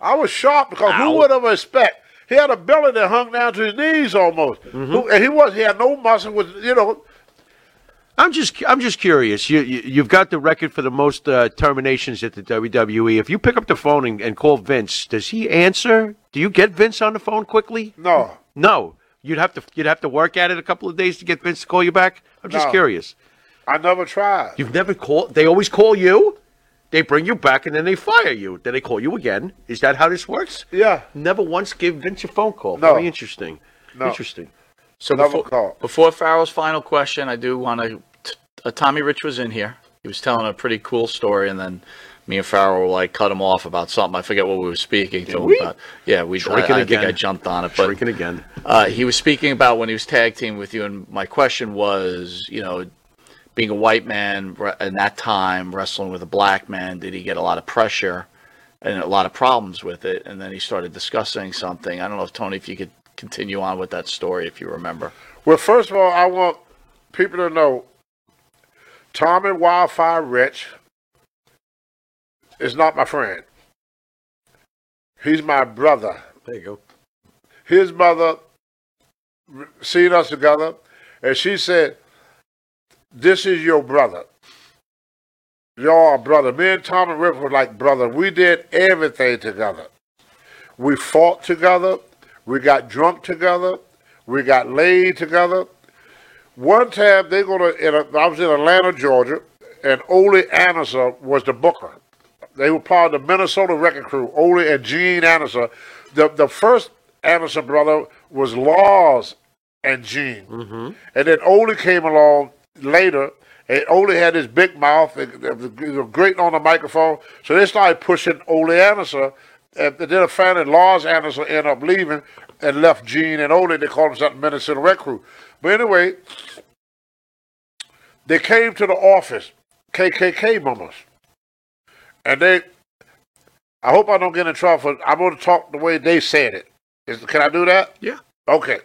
I was shocked because Ow. who would have expect? He had a belly that hung down to his knees almost. Mm-hmm. Who, and he was he had no muscle. Was you know? I'm just I'm just curious. You, you you've got the record for the most uh, terminations at the WWE. If you pick up the phone and, and call Vince, does he answer? Do you get Vince on the phone quickly? No. No. You'd have to you'd have to work at it a couple of days to get Vince to call you back. I'm just No. curious. I never tried. You've never called. They always call you. They bring you back and then they fire you. Then they call you again. Is that how this works? Yeah. Never once give Vince a phone call. No. Very interesting. No. Interesting. So Never before, called. before Farrell's final question, I do want to. Uh, Tommy Rich was in here. He was telling a pretty cool story, and then me and Farrell were like cut him off about something. I forget what we were speaking to him we? about. Yeah, we. I, Shrinking I think again. I jumped on it, but Shrinking again. uh, he was speaking about when he was tag team with you, and my question was, you know, being a white man in that time wrestling with a black man, did he get a lot of pressure and a lot of problems with it? And then he started discussing something. I don't know if Tony, if you could continue on with that story, if you remember. Well, first of all, I want people to know Tommy Wildfire Rich is not my friend. He's my brother. There you go. His mother seen us together, and she said, "This is your brother. Y'all are brother. Me and Tommy Rich were like brother. We did everything together. We fought together. We got drunk together. We got laid together. One time they go to, in a, I was in Atlanta, Georgia, and Ole Anderson was the booker. They were part of the Minnesota Wrecking Crew, Ole and Gene Anderson. The, the first Anderson brother was Lars and Gene. Mm-hmm. And then Ole came along later, and Ole had his big mouth, and he was great on the microphone. So they started pushing Ole Anderson. And then a fan and Lars Anderson ended up leaving and left Gene and Ole. They called themselves Minnesota Wrecking Crew. But anyway, they came to the office, KKK members. And they, I hope I don't get in trouble. For, I'm going to talk the way they said it. Is, can I do that? Yeah. Okay.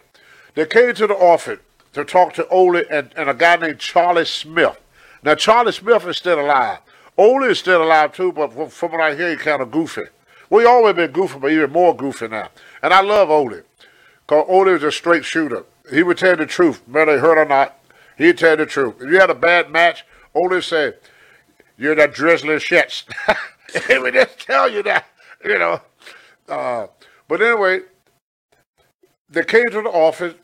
They came to the office to talk to Ole and, and a guy named Charlie Smith. Now, Charlie Smith is still alive. Ole is still alive too, but from, what I hear, he's kind of goofy. We always been goofy, but even more goofy now. And I love Ole. Because Ole is a straight shooter. He would tell the truth, whether he heard or not. He'd tell the truth. If you had a bad match, Ole said, you're that drizzling shits. he would just tell you that, you know. Uh, but anyway, they came to the office,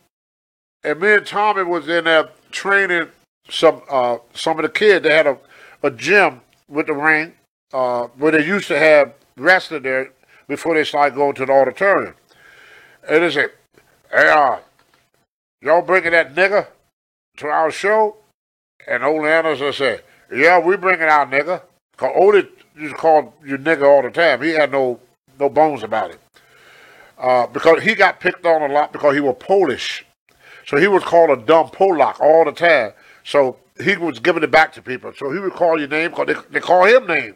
and me and Tommy was in there training some uh, some of the kids. They had a, a gym with the ring uh, where they used to have wrestling there before they started going to the auditorium. And they said, "Hey, uh, y'all bringing that nigga to our show?" And Ole Anderson said, "Yeah, we bringing our nigga." Cause Odie used called call you nigga all the time. He had no no bones about it. Uh, because he got picked on a lot because he was Polish. So he was called a dumb Polak all the time. So he was giving it back to people. So he would call your name because they, they call him name.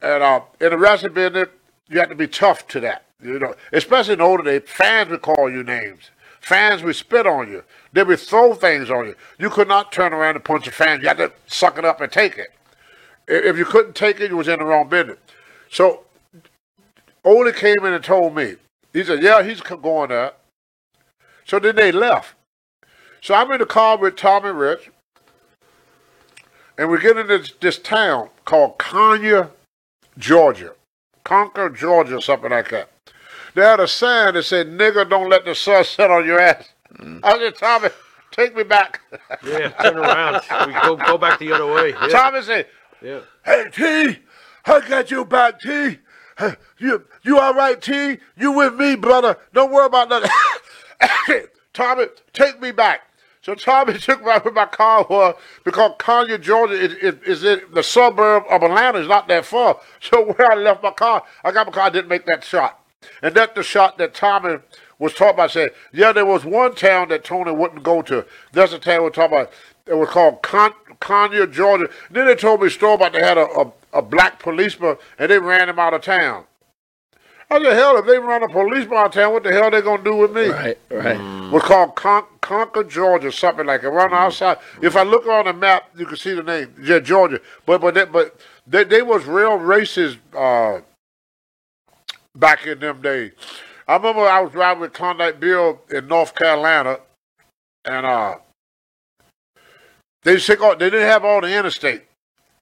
And uh, in the wrestling business, you have to be tough to that. You know, especially in the older days, fans would call you names. Fans would spit on you. They would throw things on you. You could not turn around and punch a fan. You had to suck it up and take it. If you couldn't take it, you was in the wrong business. So Ole came in and told me. He said, "Yeah, he's going there." So then they left. So I'm in the car with Tommy Rich, and we get into this, this town called Konya, Georgia, Concord, Georgia, something like that. They had a sign that said, "Nigga, don't let the sun set on your ass." Mm. I said, "Tommy, take me back." Yeah, turn around. we go go back the other way. Yeah. Tommy said, yeah. Hey T, I got you back, T. You you all right, T? You with me, brother? Don't worry about nothing. Tommy, take me back. So Tommy took me where my car because Collier, Georgia is, is, is in the suburb of Atlanta. Is not that far. So where I left my car, I got my car. I didn't make that shot, and that's the shot that Tommy was talking about. Said, yeah, there was one town that Tony wouldn't go to. That's the town we're talking about. It was called Con- Conyer, Georgia. Then they told me a story about they had a, a, a black policeman and they ran him out of town. I said, hell, if they run a police out of town, what the hell are they gonna do with me? Right, right. was called Con- Concord, Georgia, something like it. Run outside. If I look on the map, you can see the name, yeah, Georgia. But but they, but they, they was real racist uh, back in them days. I remember I was driving with Klondike Bill in North Carolina, and uh, they take all, they didn't have all the interstate.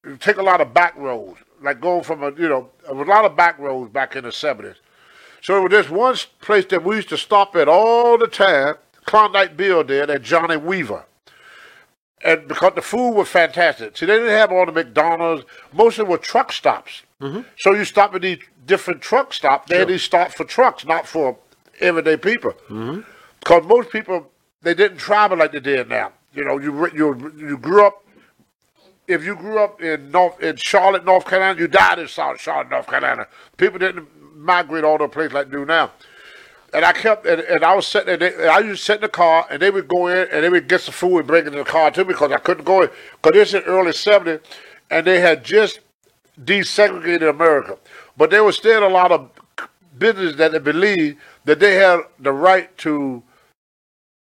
You take a lot of back roads, like going from a you know a lot of back roads back in the seventies. So there was this one place that we used to stop at all the time. Klondike Bill did and Johnny Weaver. And because the food was fantastic. See, they didn't have all the McDonald's. Most of it were truck stops. Mm-hmm. So you stop at these different truck stops. They had these stops for trucks, not for everyday people. Mm-hmm. Because most people, they didn't travel like they did now. You know, you you you grew up. If you grew up in North in Charlotte, North Carolina, you died in South Charlotte, North Carolina. People didn't migrate all the places like do now. And I kept, and, and I was sitting, and they, I used to sit in the car, and they would go in, and they would get some food and bring it in the car too because I couldn't go in. Because this is early 70s, and they had just desegregated America. But there was still a lot of business that they believed that they had the right to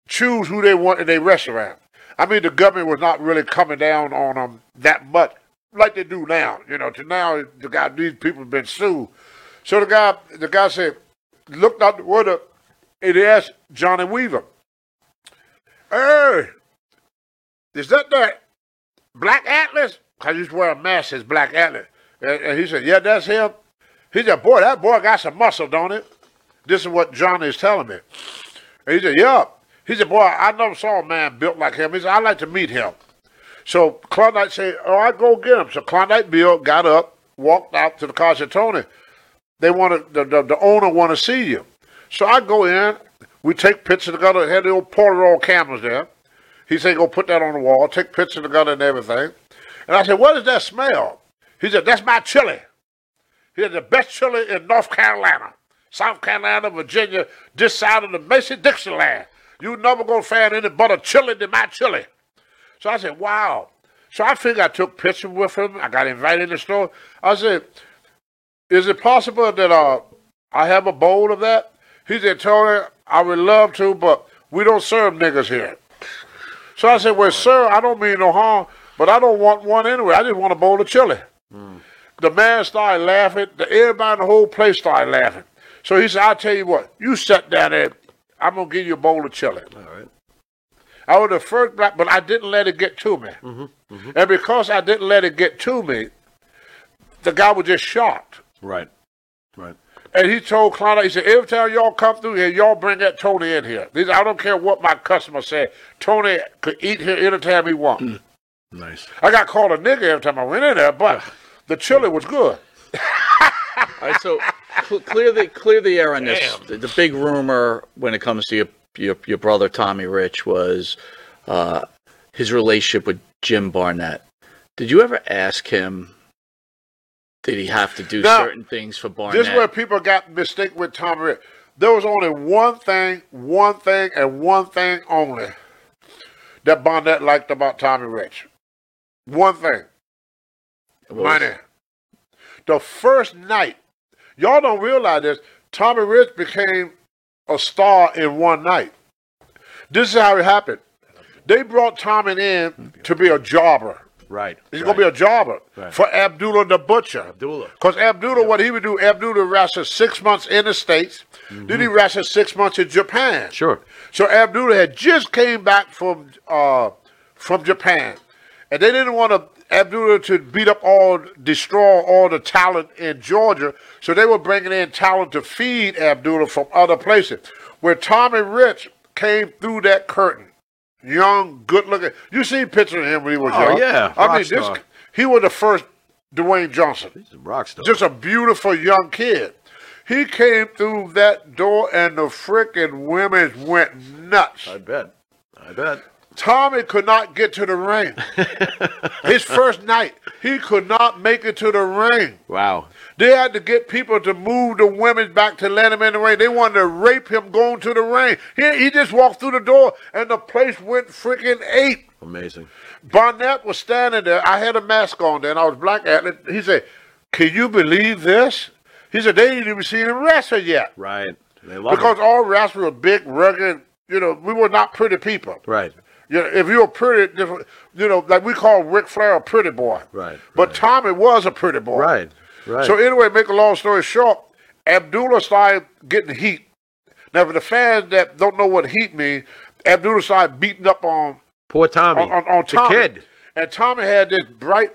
choose who they want in their restaurant. I mean, the government was not really coming down on them that much, like they do now. You know, to now the guy, these people have been sued. So the guy, the guy said, looked out the window, and asked Johnny Weaver, "Hey, is that that Black Atlas?" I used to wear a mask as Black Atlas, and, and he said, "Yeah, that's him." He said, "Boy, that boy got some muscle, don't it?" This is what Johnny is telling me. And he said, "Yeah." He said, "Boy, I never saw a man built like him." He said, "I'd like to meet him." So Klondike said, "Oh, I go get him." So Klondike Bill got up, walked out to the car, said, "Tony, they want the, the, the owner want to see you." So I go in, we take pictures together, had the old Polaroid cameras there. He said, "Go put that on the wall, take pictures together and everything." And I said, "What does that smell?" He said, "That's my chili." He had the best chili in North Carolina, South Carolina, Virginia, this side of the Mason Dixon land. You never gonna find any a chili than my chili. So I said, wow. So I figured I took pictures with him. I got invited in the store. I said, is it possible that uh, I have a bowl of that? He said, Tony, I would love to, but we don't serve niggas here. So I said, well, sir, I don't mean no harm, but I don't want one anyway. I just want a bowl of chili. The man started laughing. The, everybody in the whole place started laughing. So he said, I'll tell you what, you sit down there. I'm going to give you a bowl of chili. All right. I was the first black, but I didn't let it get to me. Mm-hmm, mm-hmm. And because I didn't let it get to me, the guy was just shocked. Right. Right. And he told Klondike, he said, every time y'all come through here, y'all bring that Tony in here. He said, I don't care what my customer said. Tony could eat here anytime he want. Mm. Nice. I got called a nigga every time I went in there, but the chili was good. All right, so clear the clear the air on this. The, the big rumor when it comes to your your, your brother Tommy Rich was uh, his relationship with Jim Barnett. Did you ever ask him? Did he have to do No. certain things for Barnett? This is where people got mistaken with Tommy Rich. There was only one thing, one thing, and one thing only that Barnett liked about Tommy Rich. One thing. Money. The first night, y'all don't realize this. Tommy Rich became a star in one night. This is how it happened. They brought Tommy in to be a jobber. Right. He's right. gonna be a jobber Right. for Abdullah the Butcher. Abdullah. Because Abdullah, what he would do, Abdullah wrestled six months in the States. Then he wrestled six months in Japan. Sure. So Abdullah had just came back from uh, from Japan, and they didn't want to Abdullah to beat up all, destroy all the talent in Georgia. So they were bringing in talent to feed Abdullah from other places. Where Tommy Rich came through that curtain, young, good looking. You see a picture of him when he was young. Oh, young. yeah, I rock mean, this he was the first Dwayne Johnson He's a rock star. just a beautiful young kid. He came through that door and the frickin' women went nuts. I bet. I bet. Tommy could not get to the ring. His first night, he could not make it to the ring. Wow. They had to get people to move the women back to let him in the ring. They wanted to rape him going to the ring. He, he just walked through the door and the place went freaking ape. Amazing. Barnett was standing there. I had a mask on then. I was Black Atlas. He said, Can you believe this? He said, They ain't even see him wrestle yet. Right. They love Because him. all wrestlers were big, rugged, you know, we were not pretty people. Right. You know, if you were pretty, you know, like we call Ric Flair a pretty boy. Right, But right. Tommy was a pretty boy. Right. Right. So anyway, make a long story short, Abdullah started getting heat. Now, for the fans that don't know what heat means, Abdullah started beating up on Poor Tommy. on, on, on the Tommy. kid. And Tommy had this bright,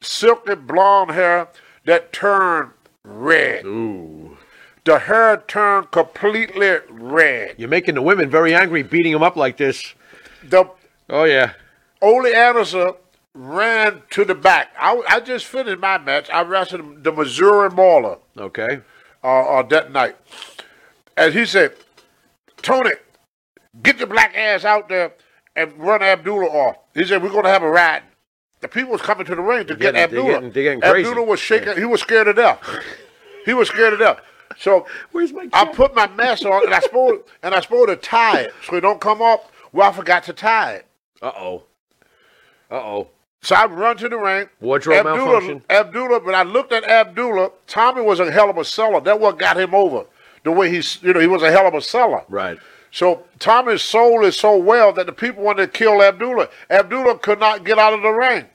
silky blonde hair that turned red. Ooh. The hair turned completely red. You're making the women very angry beating him up like this. The Oh, yeah. Ole Anderson ran to the back. I, I just finished my match. I wrestled the Missouri Mauler Okay. uh, uh, that night. And he said, Tony, get the black ass out there and run Abdullah off. He said, we're going to have a ride. The people was coming to the ring to get getting- they're Abdullah. getting- they're getting crazy. Abdullah was shaking. He was scared to death. he was scared to death. So Where's my I put my mask on and I supposed and I supposed to tie it so it don't come off. Well, I forgot to tie it. Uh oh. Uh oh. So I run to the ring. Wardrobe malfunction. Abdullah, but I looked at Abdullah. Tommy was a hell of a seller. That what got him over. The way he's, you know, he was a hell of a seller. Right. So Tommy's sold it so well that the people wanted to kill Abdullah. Abdullah could not get out of the ring.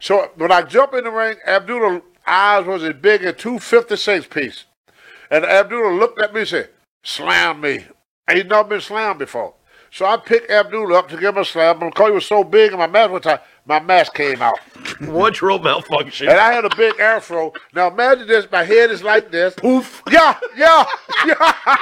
So when I jump in the ring, Abdullah's eyes was as big as two 56 piece. And Abdullah looked at me and said, slam me. He'd never been slammed before. So I picked Abdullah up to give him a slap, but because he was so big and my mask was tight, my mask came out. Wardrobe malfunction. And I had a big afro. Now imagine this, my head is like this. Poof. Yeah, yeah, yeah.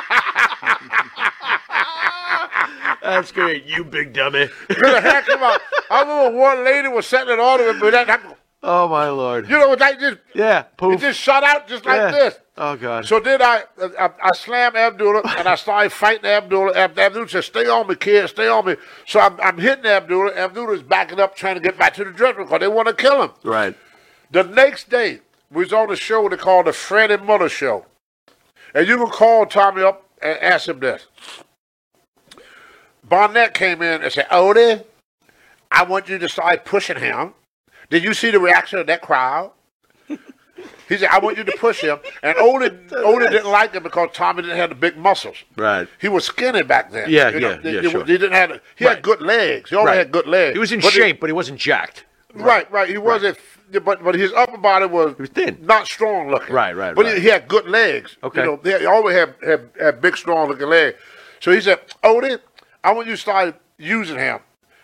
That's great. You big dummy. The come out. I remember one lady was setting an order with me. That, that- oh, my Lord. you know, what I just, Yeah. it just shot out just like Yeah. this. Oh, God. So then I, I, I slammed Abdullah and I started fighting Abdullah. Ab- Abdullah said, "Stay on me, kid, stay on me." So I'm, I'm hitting Abdullah. Abdullah's backing up, trying to get back to the dressing room because they want to kill him. right. The next day, we was on a show they called the Freddie Mother Show. And you can call Tommy up and ask him this. Barnett came in and said, Odie, I want you to start pushing him. Did you see the reaction of that crowd? He said, I want you to push him. And Odie, Odie didn't like him because Tommy didn't have the big muscles. Right. He was skinny back then. Yeah, You know, yeah, he- yeah, he, sure. he didn't have. He Right. had good legs. He always Right. had good legs. He was in But shape, but he wasn't jacked. Right, right. He wasn't, but but his upper body was, he was thin. not strong looking. Right, right, But right. He, he had good legs. Okay. You know, he, he always had, had had big, strong looking legs. So he said, Odie, I want you to start using him.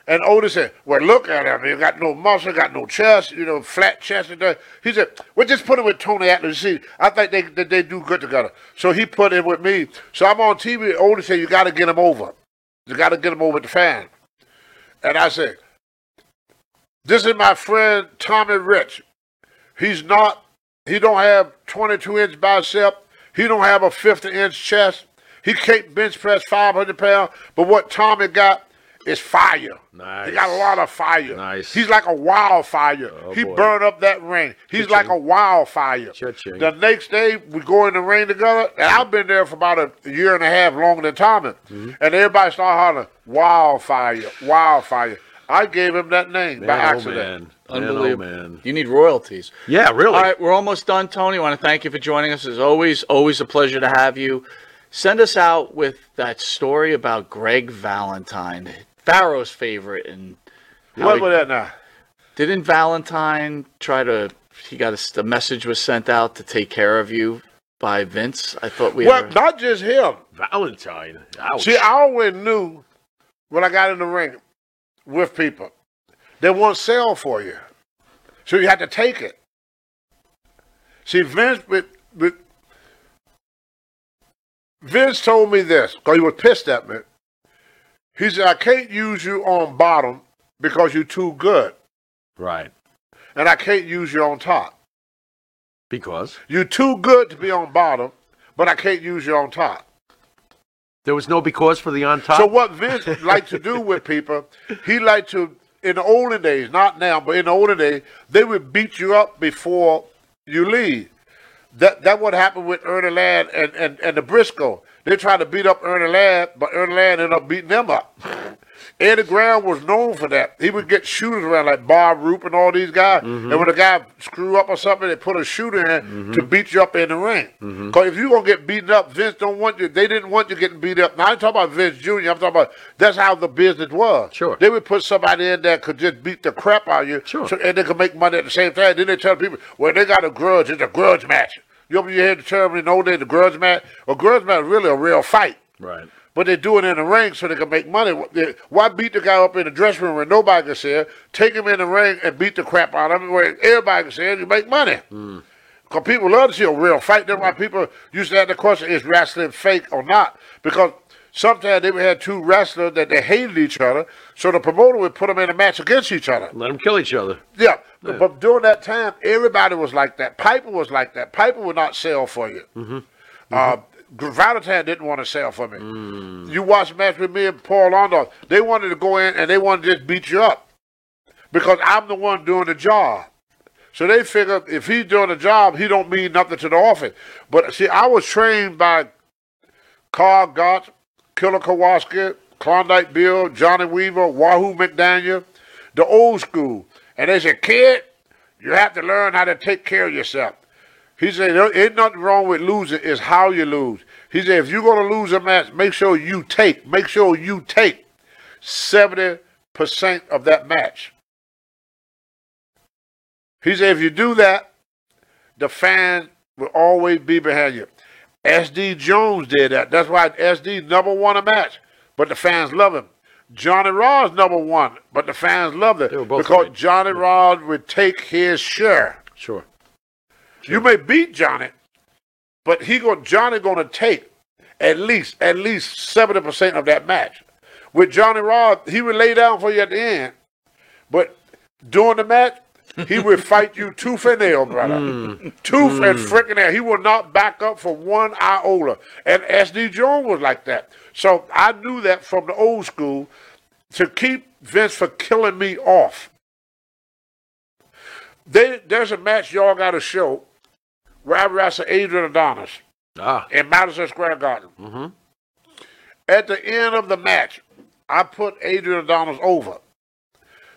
And Odie said, Well, look at him. He got no muscle, got no chest, you know, flat chest. And. He said, Well, just put him with Tony Atlas. See, I think they, they they do good together. So he put him with me. So I'm on TV. Odie said, You got to get him over. You got to get him over the fan. And I said, this is my friend Tommy Rich. He's not, he don't have 22 inch bicep. He don't have a 50 inch chest. He can't bench press 500 pounds. But what Tommy got is fire. Nice. He got a lot of fire. Nice. He's like a wildfire. he boy. burned up that ring. He's like a wildfire. Cha-ching. The next day, we go in the ring together, and I've been there for about a year and a half longer than Tommy. Mm-hmm. And everybody started hollering, wildfire, wildfire. I gave him that name by Man, oh, accident. man. Man, oh, Unbelievable. man. You need royalties. Yeah, really. All right, we're almost done, Tony. I want to thank you for joining us. As always, always a pleasure to have you. Send us out with that story about Greg Valentine, Pharaoh's favorite, and What he- was that now? didn't Valentine try to? He got a, a message was sent out to take care of you by Vince. I thought we. Well, had a- not just him. Valentine. Ouch. See, I always knew when I got in the ring with people, they won't sell for you. So you had to take it. See, Vince, but, with, Vince told me this because he was pissed at me. He said, I can't use you on bottom because you're too good, right. and I can't use you on top. Because You're too good to be on bottom, but I can't use you on top. there was no because for the on top. So what Vince liked to do with people, he liked to in the olden days, not now, but in the olden days, they would beat you up before you leave. That that what happened with Ernie Ladd and, and, and the Briscoe. They tried to beat up Ernie Ladd, but Ernie Ladd ended up beating them up. Eddie Graham was known for that. He would get shooters around like Bob Roop and all these guys. Mm-hmm. And when a guy screw up or something, they put a shooter in mm-hmm. to beat you up in the ring. Mm-hmm. Because if you're going to get beaten up, Vince don't want you. They didn't want you getting beat up. Now, I'm talking about Vince Jr. I'm talking about that's how the business was. Sure. They would put somebody in there could just beat the crap out of you. Sure. So, and they could make money at the same time. Then they tell people, well, they got a grudge. It's a grudge match. You ever you heard the term in the old days, the grudge match? A grudge match is really a real fight. Right. But they do it in the ring so they can make money. Why beat the guy up in the dressing room where nobody can see it? Take him in the ring and beat the crap out of him where everybody can see it. You make money. Hmm. Because people love to see a real fight. That's why people used to ask the question, is wrestling fake or not? Because sometimes they would have two wrestlers that they hated each other, so the promoter would put them in a match against each other. Let them kill each other. Yeah, but during that time, everybody was like that. Piper was like that. Piper would not sell for you. Mm-hmm. Uh, Valentine didn't want to sell for me. You watch match with me and Paul Orndorff. They wanted to go in and they wanted to just beat you up because I'm the one doing the job. So they figure if he's doing the job, he don't mean nothing to the office. But see, I was trained by Karl Gotch, Killer Kowalski, Klondike Bill, Johnny Weaver, Wahoo McDaniel, the old school. And as a kid, you have to learn how to take care of yourself. He said, there ain't nothing wrong with losing, it's how you lose. He said, if you're going to lose a match, make sure you take, make sure you take 70% of that match. He said, if you do that, the fans will always be behind you. SD Jones did that. That's why SD number one a match, but the fans love him. Johnny Rodz number one, but the fans loved it They were both because great. Johnny Rodz would take his share. Sure. You may beat Johnny, but he go Johnny going to take at least at least seventy percent of that match. With Johnny Rodz, he would lay down for you at the end, but during the match, he would fight you tooth and nail, brother. Tooth and freaking nail. He will not back up for one iota. And SD Jones was like that. So I knew that from the old school to keep Vince for killing me off. They, there's a match y'all got to show I wrestled Adrian Adonis Ah. in Madison Square Garden. Mhm. At the end of the match, I put Adrian Adonis over.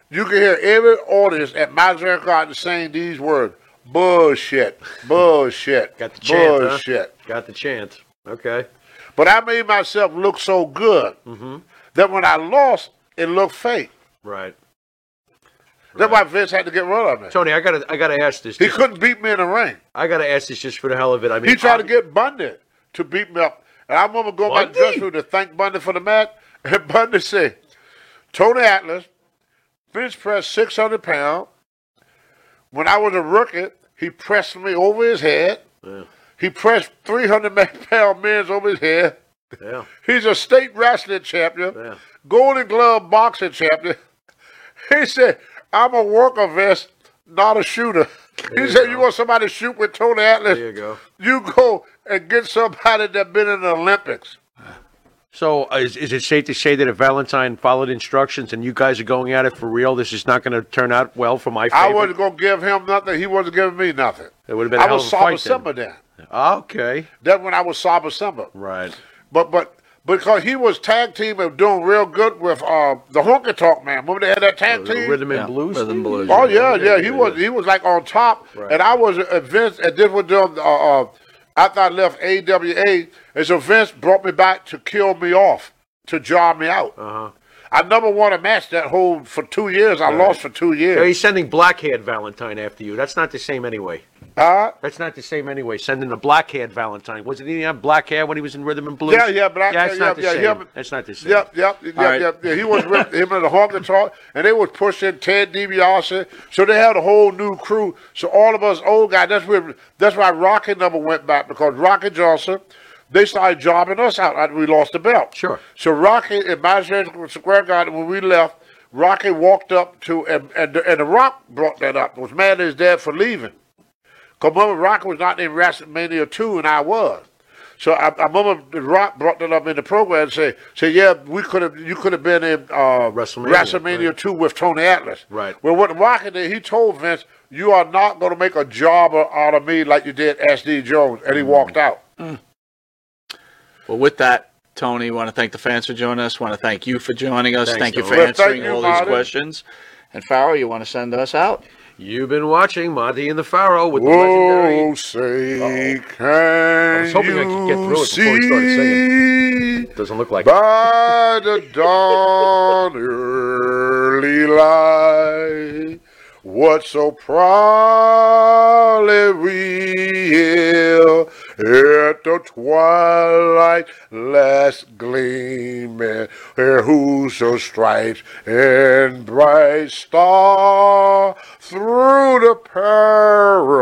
You can hear every audience at Square Garden saying these words: "Bullshit, bullshit, Got the chant, huh? Got the chant. Okay. But I made myself look so good mm-hmm. that when I lost, it looked fake. Right. That's why Vince had to get rid of me. Tony, I gotta I gotta ask this. He just- couldn't beat me in the ring. I gotta ask this just for the hell of it. I mean, He tried to get Bundy to beat me up. And I remember going back to the Bundy? dressing room to thank Bundy for the match. And Bundy said, Tony Atlas, bench press 600 pounds. When I was a rookie, he pressed me over his head. Yeah. He pressed 300 pound men over his head. Yeah. He's a state wrestling champion, Yeah. Golden Glove boxing champion. He said, I'm a worker vest, not a shooter. There he you said, go. You want somebody to shoot with Tony Atlas? There you go. you go and get somebody that been in the Olympics. So uh, is, is it safe to say that if Valentine followed instructions and you guys are going at it for real, this is not going to turn out well for my family? I wasn't gonna give him nothing. He wasn't giving me nothing. It would have been a I hell was of a Saba fight then. Simba then. Okay. That's when I was Saba Simba. Right. But but because he was tag team and doing real good with uh, the Honky Tonk Man. Remember they had that tag The team? rhythm and Yeah, blues. Rhythm team? blues. Oh yeah, Yeah, yeah. He yeah, was he was like on top, Right. and I was at Vince. And this was during uh, uh, after I left AWA, and so Vince brought me back to kill me off, to jar me out. Uh-huh. I never won a match that whole for two years. I lost for two So years. he's sending black-haired Valentine after you. That's not the same anyway. Huh? That's not the same anynay. Sending a black-haired Valentine. Wasn't he have black hair when he was in Rhythm and Blues? Yeah, yeah, black yeah, hair, That's yeah, not the yeah, same. yeah. That's not the same. Yep, yep, yep, right. yep, yeah. He was with him and the Honky Tonk, and they was pushing Ted DiBiase. So they had a whole new crew. So all of us old guys, that's where that's why Rocky number went back because Rocky Johnson, they started jobbing us out after we lost the belt. Sure. So Rocky in Madison Square Garden when we left, Rocky walked up to and and the, and the Rock brought that up. Was mad at his dad for leaving. Cause remember Rock was not in WrestleMania two, and I was. So I, I remember the Rock brought that up in the program and said, say yeah, we could have, you could have been in uh, WrestleMania, WrestleMania right. two with Tony Atlas. Right. Well, what Rocky did, he told Vince, you are not going to make a jobber out of me like you did SD Jones, and he Mm. walked out. Well, with that, Tony, want to thank the fans for joining us. Want to thank you for joining us. Thanks, thank you for answering thank you, all these questions. And Farrell, you want to send us out? You've been watching Monte and the Pharaoh with the legendary. Whoa, say, can I was hoping I could get through it before he started see Doesn't look like it. by the dawn early light what so proudly we hail at the twilight last gleaming, where whoso stripes and bright star through the peril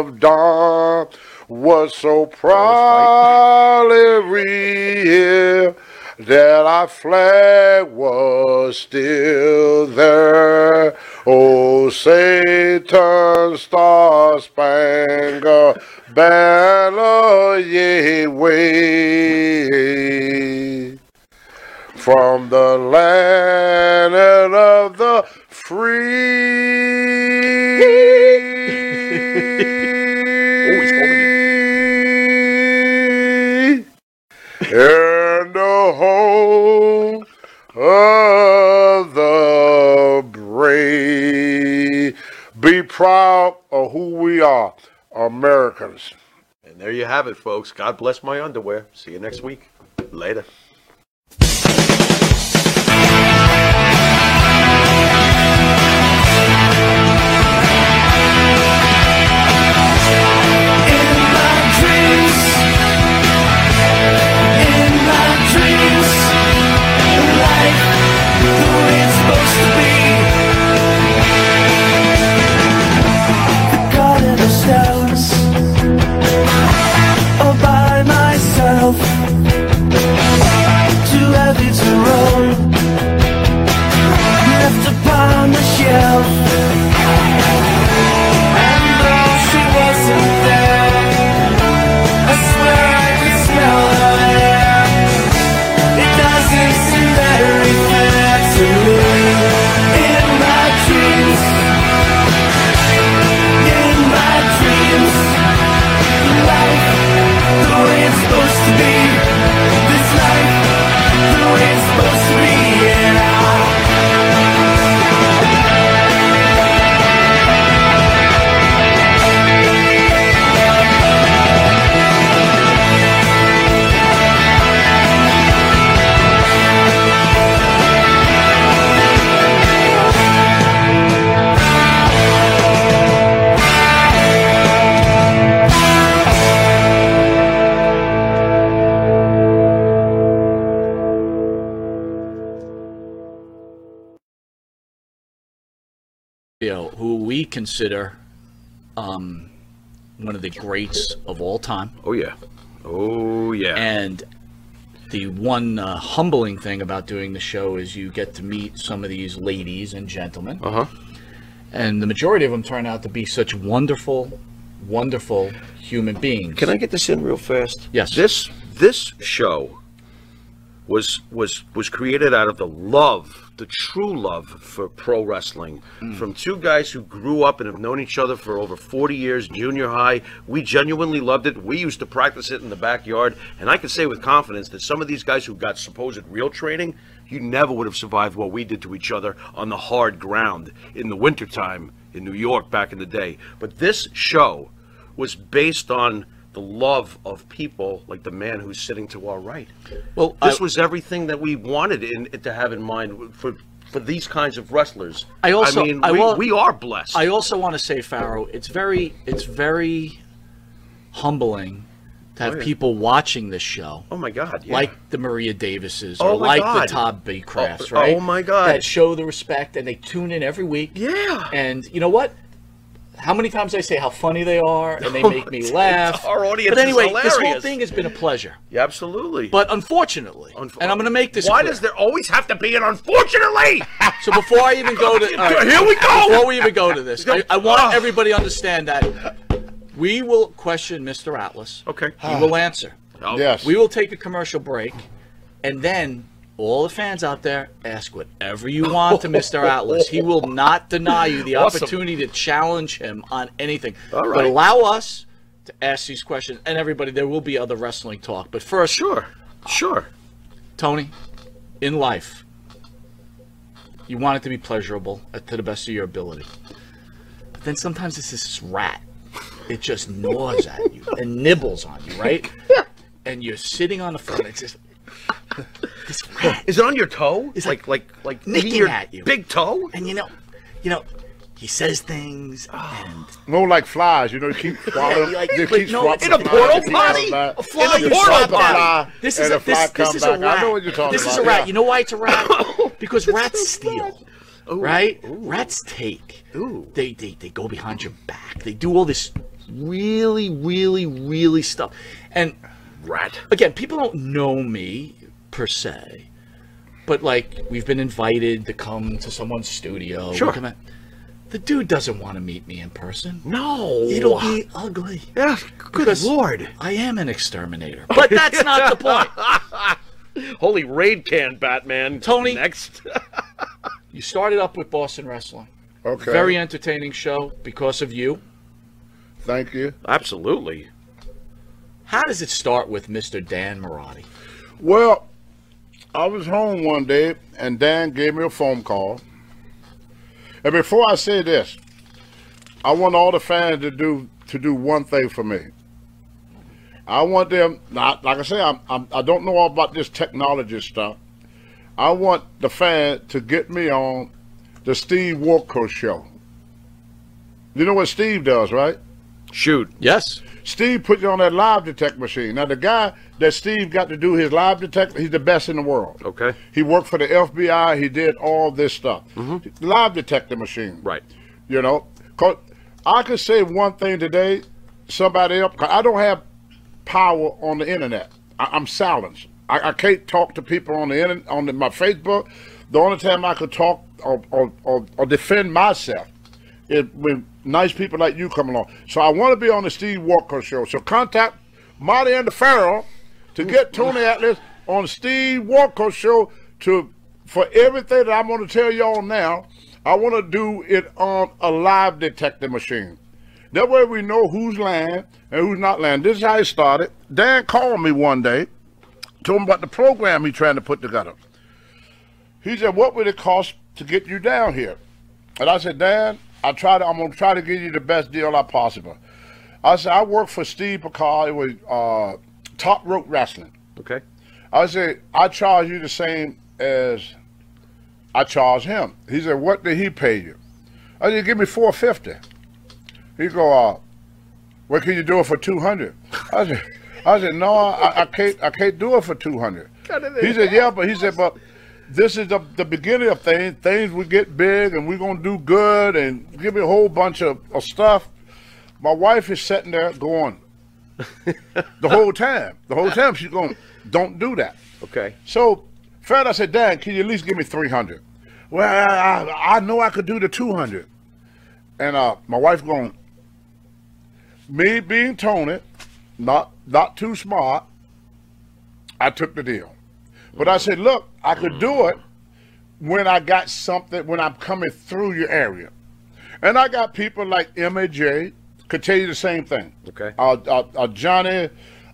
of dawn was so proudly hail that our flag was still there. Oh, Satan, star spangled banner, ye wave from the land of the free. Be proud of who we are, Americans. And there you have it, folks. God bless my underwear. See you next week. Later. Consider um, one of the greats of all time. Oh, yeah. Oh, yeah. And the one uh, humbling thing about doing the show is you get to meet some of these ladies and gentlemen, Uh huh. and the majority of them turn out to be such wonderful, wonderful human beings. Can I get this in real fast? Yes. This this show was was was created out of the love, the true love for pro wrestling, mm. from two guys who grew up and have known each other for over 40 years, junior high. We genuinely loved it. We used to practice it in the backyard, and I can say with confidence that some of these guys who got supposed real training, you never would have survived what we did to each other on the hard ground in the wintertime in New York back in the day. But this show was based on the love of people like the man who's sitting to our right. Well, This I- was everything that we wanted in, to have in mind for for these kinds of wrestlers. I also- I mean, I we, wa- we are blessed. I also want to say, Farrow, it's very, it's very humbling to have Oh, yeah. people watching this show. oh my God! Yeah. like the Maria Davises Oh or like God. the Todd B. Crafts, oh, oh, right? oh my God. That show the respect and they tune in every week. yeah. And you know what? How many times I say how funny they are and they make me laugh. Our audience But is anyway, this whole hilarious. thing has been a pleasure. Yeah, absolutely. But unfortunately, Unf- and I'm going to make this Why clear. does there always have to be an unfortunately? So before I even go to all right, Here we go. Before we even go to this, I, I want Oh. everybody to understand that we will question Mr. Atlas. Okay. He will answer. Oh, Yes. We will take a commercial break, and then all the fans out there ask whatever you want to Mr. Atlas. He will not deny you the Awesome. opportunity to challenge him on anything. All right. But allow us to ask these questions, and everybody, there will be other wrestling talk. But first, Sure. Sure. Tony, in life, you want it to be pleasurable to the best of your ability. But then sometimes it's this rat. It just gnaws at you and nibbles on you, right? And you're sitting on the phone. It's just this rat. Is it on your toe? It's like like like nicking your at you. Big toe? And you know, you know, he says things and No, like flies, you know, you keep swallowing. like- you keep no, swapping in a portal you potty? A fly in a portal swap potty. This is a this, this is a rat. I know what you're talking this about. is a rat. yeah. You know why it's a rat? because rats steal. right? Rats take. Ooh. They, they they go behind your back. They do all this really, really, really stuff. And Rat. again, people don't know me per se, but like we've been invited to come to someone's studio. Sure. come out- The dude doesn't want to meet me in person. No. It'll be ugly. Yeah. Good lord. I am an exterminator. But that's not the point. Holy raid can, Batman. Tony. Next. You started up with Boston Wrestling. Okay. Very entertaining show because of you. Thank you. Absolutely. How does it start with Mr. Dan Mirade? Well, I was home one day and Dan gave me a phone call. And before I say this, I want all the fans to do to do one thing for me. I want them not like I say I'm, I'm I don't know all about this technology stuff. I want the fan to get me on the Steve Walker show. You know what Steve does, right? Shoot. Yes. Steve put you on that live detect machine. Now the guy that Steve got to do his live detect, he's the best in the world. Okay. He worked for the FBI. He did all this stuff. Mm-hmm. Live detector machine. Right. You know, cause I could say one thing today, somebody else. I don't have power on the internet. I, I'm silenced. I, I can't talk to people on the internet on the, my Facebook. The only time I could talk or, or, or, or defend myself is when nice people like you come along. So I want to be on the Steve Walker show. So contact Marty and the Pharaoh to get Tony Atlas on Steve Walker show to for everything that I'm going to tell y'all now. I want to do it on a live detector machine. That way we know who's lying and who's not lying. This is how it started. Dan called me one day, told me about the program he's trying to put together. He said, "What would it cost to get you down here?" And I said, "Dan, I try to. I'm gonna try to give you the best deal I possible." I said, "I work for Steve Picard. It was uh, Top Rope Wrestling." Okay. I said, I charge you the same as I charge him. He said, what did he pay you? I said, give me 450 He go, uh, what can you do it for 200 I said, I said, no, I, I can't, I can't do it for 200 He said, yeah, but he said, but this is the, the beginning of things. Things will get big and we're going to do good and give me a whole bunch of, of stuff. My wife is sitting there going, the whole time, the whole time she's going, don't do that. Okay. So, Fred, I said, Dan, can you at least give me 300? Well, I, I, I know I could do the 200. And uh, my wife going, me being Tony, not not too smart, I took the deal. But I said, look, I could do it when I got something, when I'm coming through your area. And I got people like MAJ could tell you the same thing. Okay. Uh, uh, uh, Johnny,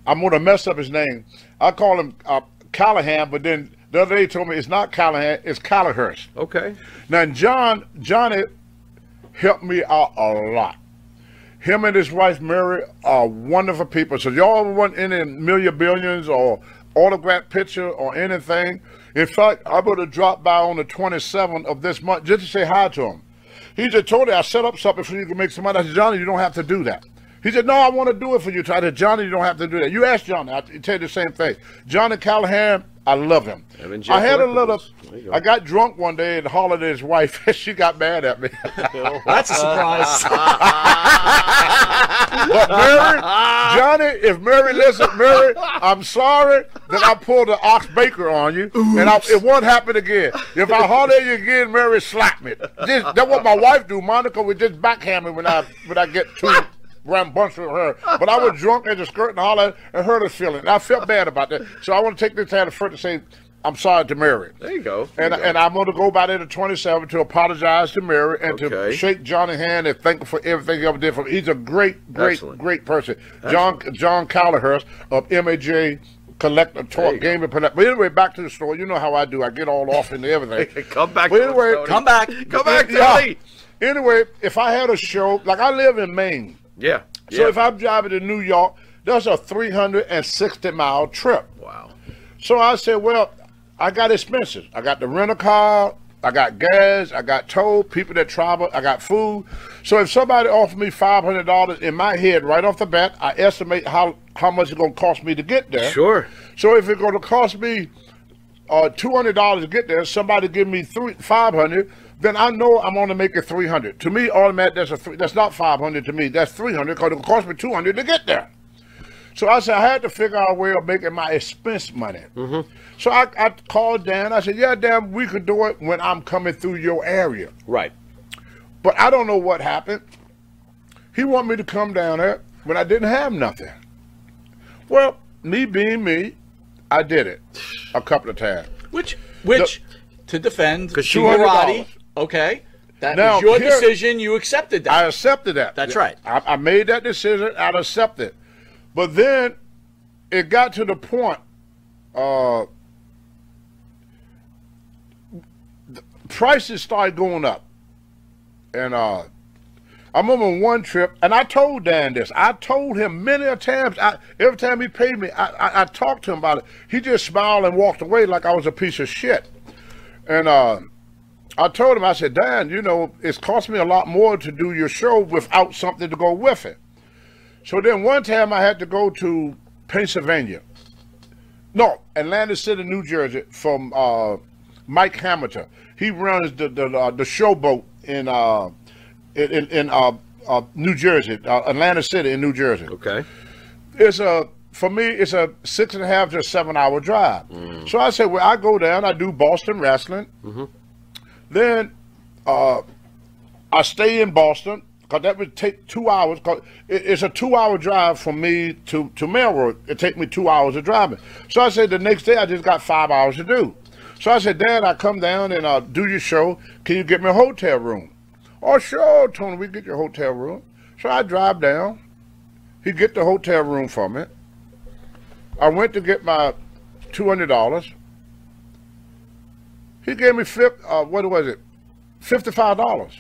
I'm going to mess up his name. I call him uh, Callahan, but then the other day he told me it's not Callahan, it's Callahurst. Okay. Now, John, Johnny helped me out a lot. Him and his wife Mary are wonderful people. So y'all want any million billions or autograph picture or anything? In fact, I'm going to drop by on the 27th of this month just to say hi to him. He just told me I set up something for you to make some money. I said, Johnny, you don't have to do that. He said, No, I want to do it for you. I said, Johnny, you don't have to do that. You ask Johnny. I tell you the same thing. Johnny Callahan, I love him. I J. I had a little. Collectibles. There you go. I got drunk one day and hollered at his wife. she got mad at me. That's a surprise. But Mary, Johnny, if Mary listen, Mary, I'm sorry that I pulled the ox baker on you, and I, it won't happen again. If I holler at you again, Mary, slap me. This, that's what my wife do. Monica would just backhand me when I when I get too rambunctious with her. But I was drunk at the skirt and holler and hurt her feeling. And I felt bad about that. So I want to take this time first to say I'm sorry to Mary. There you go. There And, you go. and I'm going to go by there to 27 to apologize to Mary and to shake Johnny's hand and thank him for everything he ever did for me. He's a great, great, Excellent. great person. John John Callahurst of MAJ Collector There Talk you go. Game and Collect. But anyway, back to the story. You know how I do. I get all off into everything. Come back. But anyway, Tony. Come back. Come back, Yeah. Tony. Anyway, if I had a show, like I live in Maine. Yeah. So yeah. if I'm driving to New York, that's a 360 mile trip. wow. So I said, well, I got expenses. I got the rental car, I got gas, I got toll, people that travel, I got food. So if somebody offered me five hundred dollars in my head right off the bat, I estimate how how much it's gonna cost me to get there. Sure. So if it's gonna cost me uh, two hundred dollars to get there, somebody give me three five hundred, then I know I'm gonna make it three hundred. To me, automatic that's a three, that's not five hundred to me. That's three hundred because it cost me two hundred to get there. So I said I had to figure out a way of making my expense money. Mm-hmm. So I, I called Dan. I said, "Yeah, Dan, we could do it when I'm coming through your area." Right. But I don't know what happened. He wanted me to come down there when I didn't have nothing. Well, me being me, I did it a couple of times. Which, which, to defend 'Cause she- Girardi, okay, that Now, was your here- decision. You accepted that. I accepted that. That's right. I, I made that decision. I'd accept it. But then it got to the point. Uh, the prices started going up, and uh, I remember one trip, and I told Dan this. I told him many a times. I, every time he paid me, I, I, I talked to him about it. He just smiled and walked away like I was a piece of shit. And uh, I told him, I said, Dan, you know, it's cost me a lot more to do your show without something to go with it. So then one time I had to go to Pennsylvania. No, Atlanta City, New Jersey, from uh, Mike Hamilton. He runs the the, uh, the showboat in uh, in, in, uh, uh, New Jersey, uh, Atlantic City in New Jersey. Okay. It's a for me, it's a six and a half to seven hour drive. So I said, well, I go down, I do Boston wrestling. Then uh, I stay in Boston because that would take two hours. Cause it, it's a two hour drive from me to to Melrose. It take me two hours of driving. So I said the next day I just got five hours to do. So I said, Dan, I come down and uh, do your show. Can you get me a hotel room? Oh, sure, Tony, we get your hotel room. So I drive down. He get the hotel room for me. I went to get my two hundred dollars. He gave me uh, what was it, fifty five dollars.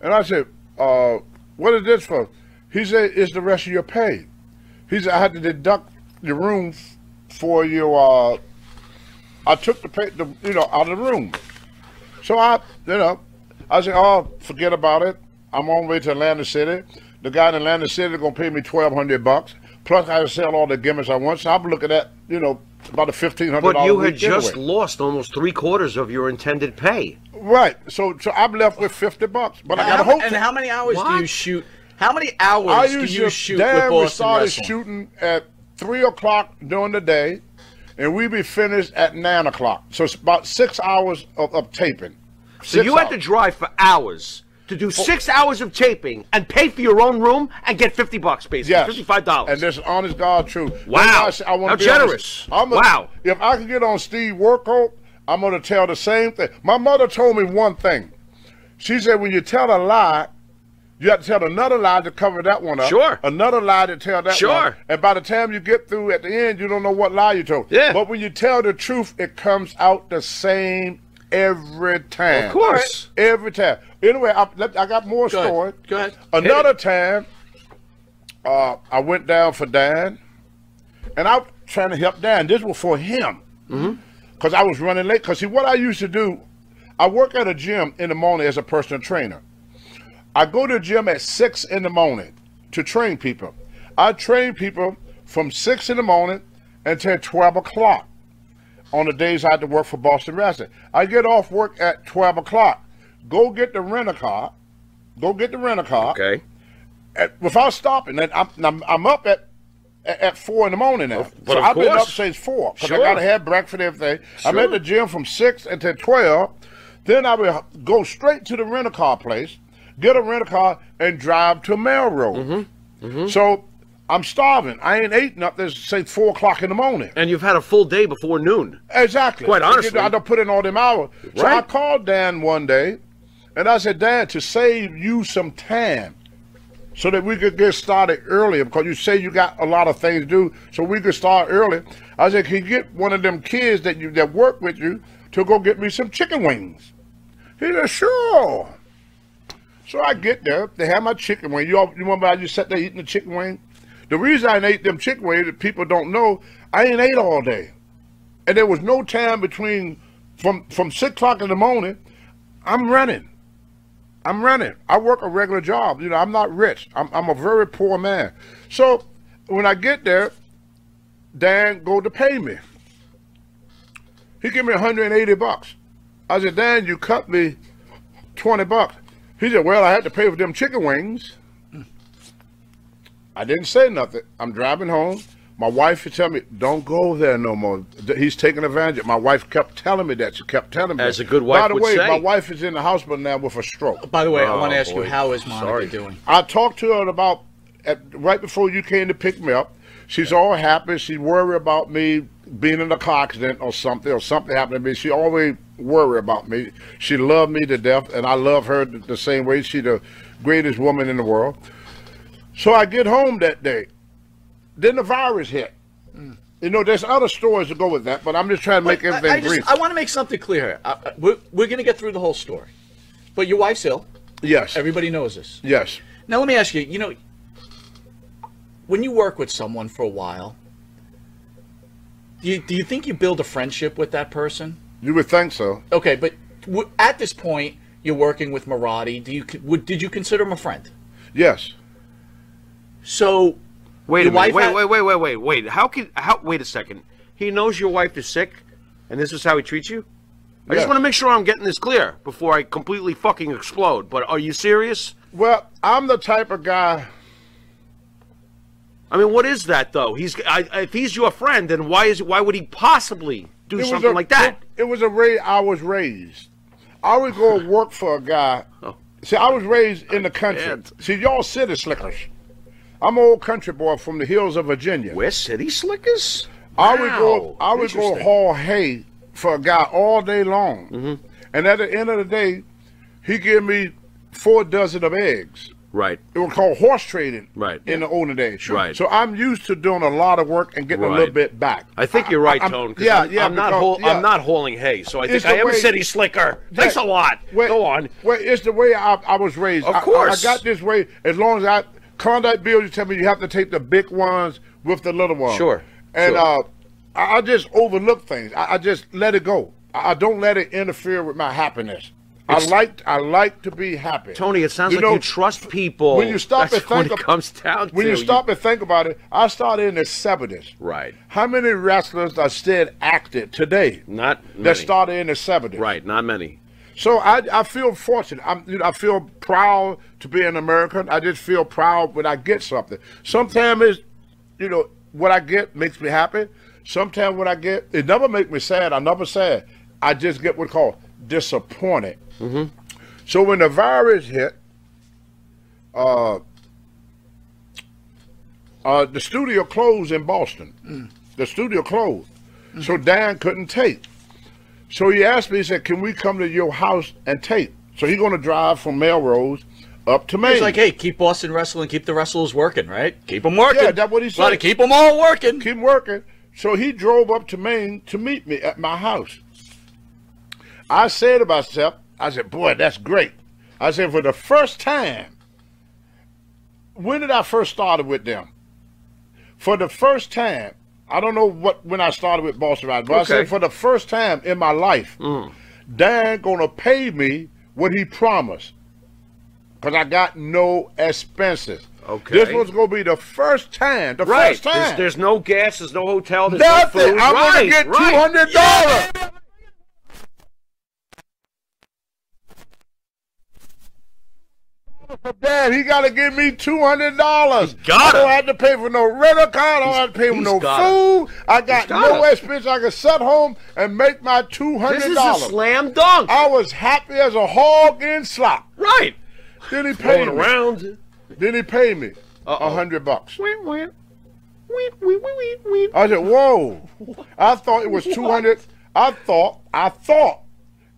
And I said, uh, "What is this for?" He said, "It's the rest of your pay." He said, "I had to deduct your room for your." Uh, I took the pay, the, you know, out of the room. So I, you know, I said, "Oh, forget about it. I'm on my way to Atlanta City. The guy in Atlanta City is gonna pay me twelve hundred bucks. Plus, I sell all the gimmicks I want. So I'm looking at, you know, about a fifteen hundred. But you had just lost almost three quarters of your intended pay. right. So, so I'm left with fifty bucks. But I got a How- hotel. and how many hours do you shoot? How many hours I do used you to shoot Dan, with we Boston started Wrestling? shooting at three o'clock during the day, and we be finished at nine o'clock. So it's about six hours of, of taping. So you had to drive for hours to do oh. six hours of taping and pay for your own room and get fifty bucks, basically Yes. fifty-five dollars. And this is honest God truth. Wow. I I wanna How be honest. generous. I'm a- Wow. If I could get on Steve Workout, I'm going to tell the same thing. My mother told me one thing. She said, when you tell a lie, you have to tell another lie to cover that one up. Sure. Another lie to tell that Sure. one. And by the time you get through at the end, you don't know what lie you told. Yeah. But when you tell the truth, it comes out the same every time. Of course. Every time. Anyway, I, I got more Go ahead. story. Go ahead. Another time, uh, I went down for Dan, and I was trying to help Dan. This was for him, because I was running late. Because see, what I used to do, I work at a gym in the morning as a personal trainer. I go to the gym at six in the morning to train people. I train people from six in the morning until twelve o'clock on the days I had to work for Boston Wrestling. I get off work at twelve o'clock. Go get the rent a car. Go get the rent a car okay. at, without stopping. And I'm, I'm, I'm up at, at four in the morning now. but so I've been up since four because Sure. I gotta have breakfast and everything. I'm at the gym from six until twelve. Then I will go straight to the rental car place, get a rental car, and drive to Melrose. Mm-hmm. So I'm starving. I ain't eating up there since four o'clock in the morning. And you've had a full day before noon. Exactly. Quite honestly. I don't put in all them hours. Right. So I called Dan one day, and I said, Dan, to save you some time, so that we could get started earlier, because you say you got a lot of things to do, so we could start early. I said, can you get one of them kids that you that work with you to go get me some chicken wings? He said, sure. So I get there, they have my chicken wing. You, all, you remember I just sat there eating the chicken wing? The reason I ate them chicken wings that people don't know, I ain't ate all day. And there was no time between from from six o'clock in the morning, I'm running. I'm running. I work a regular job. You know, I'm not rich. I'm I'm a very poor man. So when I get there, Dan go to pay me. He give me 180 bucks. I said, Dan, you cut me 20 bucks. He said, Well, I had to pay for them chicken wings. I didn't say nothing. I'm driving home. My wife would tell me, "Don't go there no more." He's taking advantage. of. My wife kept telling me that. She kept telling me. As that. a good wife By the would way, say. my wife is in the hospital now with a stroke. By the way, I Oh, want to ask you, how is Monica Sorry. doing? I talked to her about at, right before you came to pick me up. She's all happy. She worried about me being in a car accident or something, or something happened to me. She always worry about me. She loved me to death, and I love her the, the same way. She's the greatest woman in the world. So I get home that day. Then the virus hit. You know, there's other stories to go with that, but I'm just trying to make But everything I, just- brief. I want to make something clear here. Uh, uh, we're we're going to get through the whole story, but your wife's ill. yes, Everybody knows this. yes. Now let me ask you. You know, when you work with someone for a while, do you do you think you build a friendship with that person? You would think so. Okay, but w- at this point, you're working with Mirade. Do you would did you consider him a friend? Yes. So Wait a minute. Wait, wait, wait, wait, wait, wait. How can how? Wait a second. He knows your wife is sick, and this is how he treats you. I Yeah. just want to make sure I'm getting this clear before I completely fucking explode. But are you serious? Well, I'm the type of guy. I mean, what is that though? He's I, if he's your friend, then why is why would he possibly do something a- like that? It, it was a way I was raised. I would go work for a guy. Oh. See, I was raised in the country. See, y'all city slickers. I'm an old country boy from the hills of Virginia. We're city slickers. I would go. I would go haul hay for a guy all day long, Mm-hmm. and at the end of the day, he gave me four dozen of eggs. Right. It was called horse trading. Right. In the olden days. Right. So I'm used to doing a lot of work and getting a little bit back. I think you're right, I'm- Tone. yeah, I'm, yeah. I'm not. because- yeah. I'm not hauling hay, so I think I am a city slicker. Thanks a lot. Well, Go on. Well, it's the way I, I was raised. Of I- I- course. I, got this way. As long as I conduct bills, you tell me you have to take the big ones with the little ones. Sure, And sure. uh, I, I just overlook things. I, I just let it go. I, I don't let it interfere with my happiness. I like I like to be happy. Tony, it sounds You like know, you trust people. when you stop That's and think it comes down to. When you stop and think about it, I started in the seventies. right? How many wrestlers are still active today Not that started in the seventies? Right, not many. So I, I feel fortunate. I'm, you know, I feel proud to be an American. I just feel proud when I get something. Sometimes it's, you know, what I get makes me happy. Sometimes what I get, it never makes me sad. I'm never sad. I just get what's called disappointed. Mm-hmm. So when the virus hit, uh, uh, the studio closed in Boston. The studio closed. So Dan couldn't tape. So he asked me, he said, Can we come to your house and tape? So he's gonna drive from Melrose up to Maine. He's like, hey, keep Boston wrestling, keep the wrestlers working, right? Keep them working. Yeah, that's what he said. Gotta keep them all working. keep working. So he drove up to Maine to meet me at my house. I said to myself, I said, boy, that's great. I said, for the first time, when did I first started with them? For the first time, I don't know what when I started with Boston Riders, but I said for the first time in my life, mm. Dan gonna pay me what he promised. Cause I got no expenses. Okay. This was gonna be the first time. The Right. first time. There's, there's no gas. There's no hotel. There's Nothing. no food. I'm right, gonna get two right. hundred dollars. Dan, he gotta give me two hundred dollars. got I don't have to pay for no rental car. I don't have to pay for no got food. I got got no expense. I can sit home and make my two This hundred is a dollars. slam dunk. I was happy as a hog in slop. right. Then he paid Going me. around. Then he paid me a hundred bucks. Wait, wait. I said, "Whoa!" I thought it was two hundred. I thought, I thought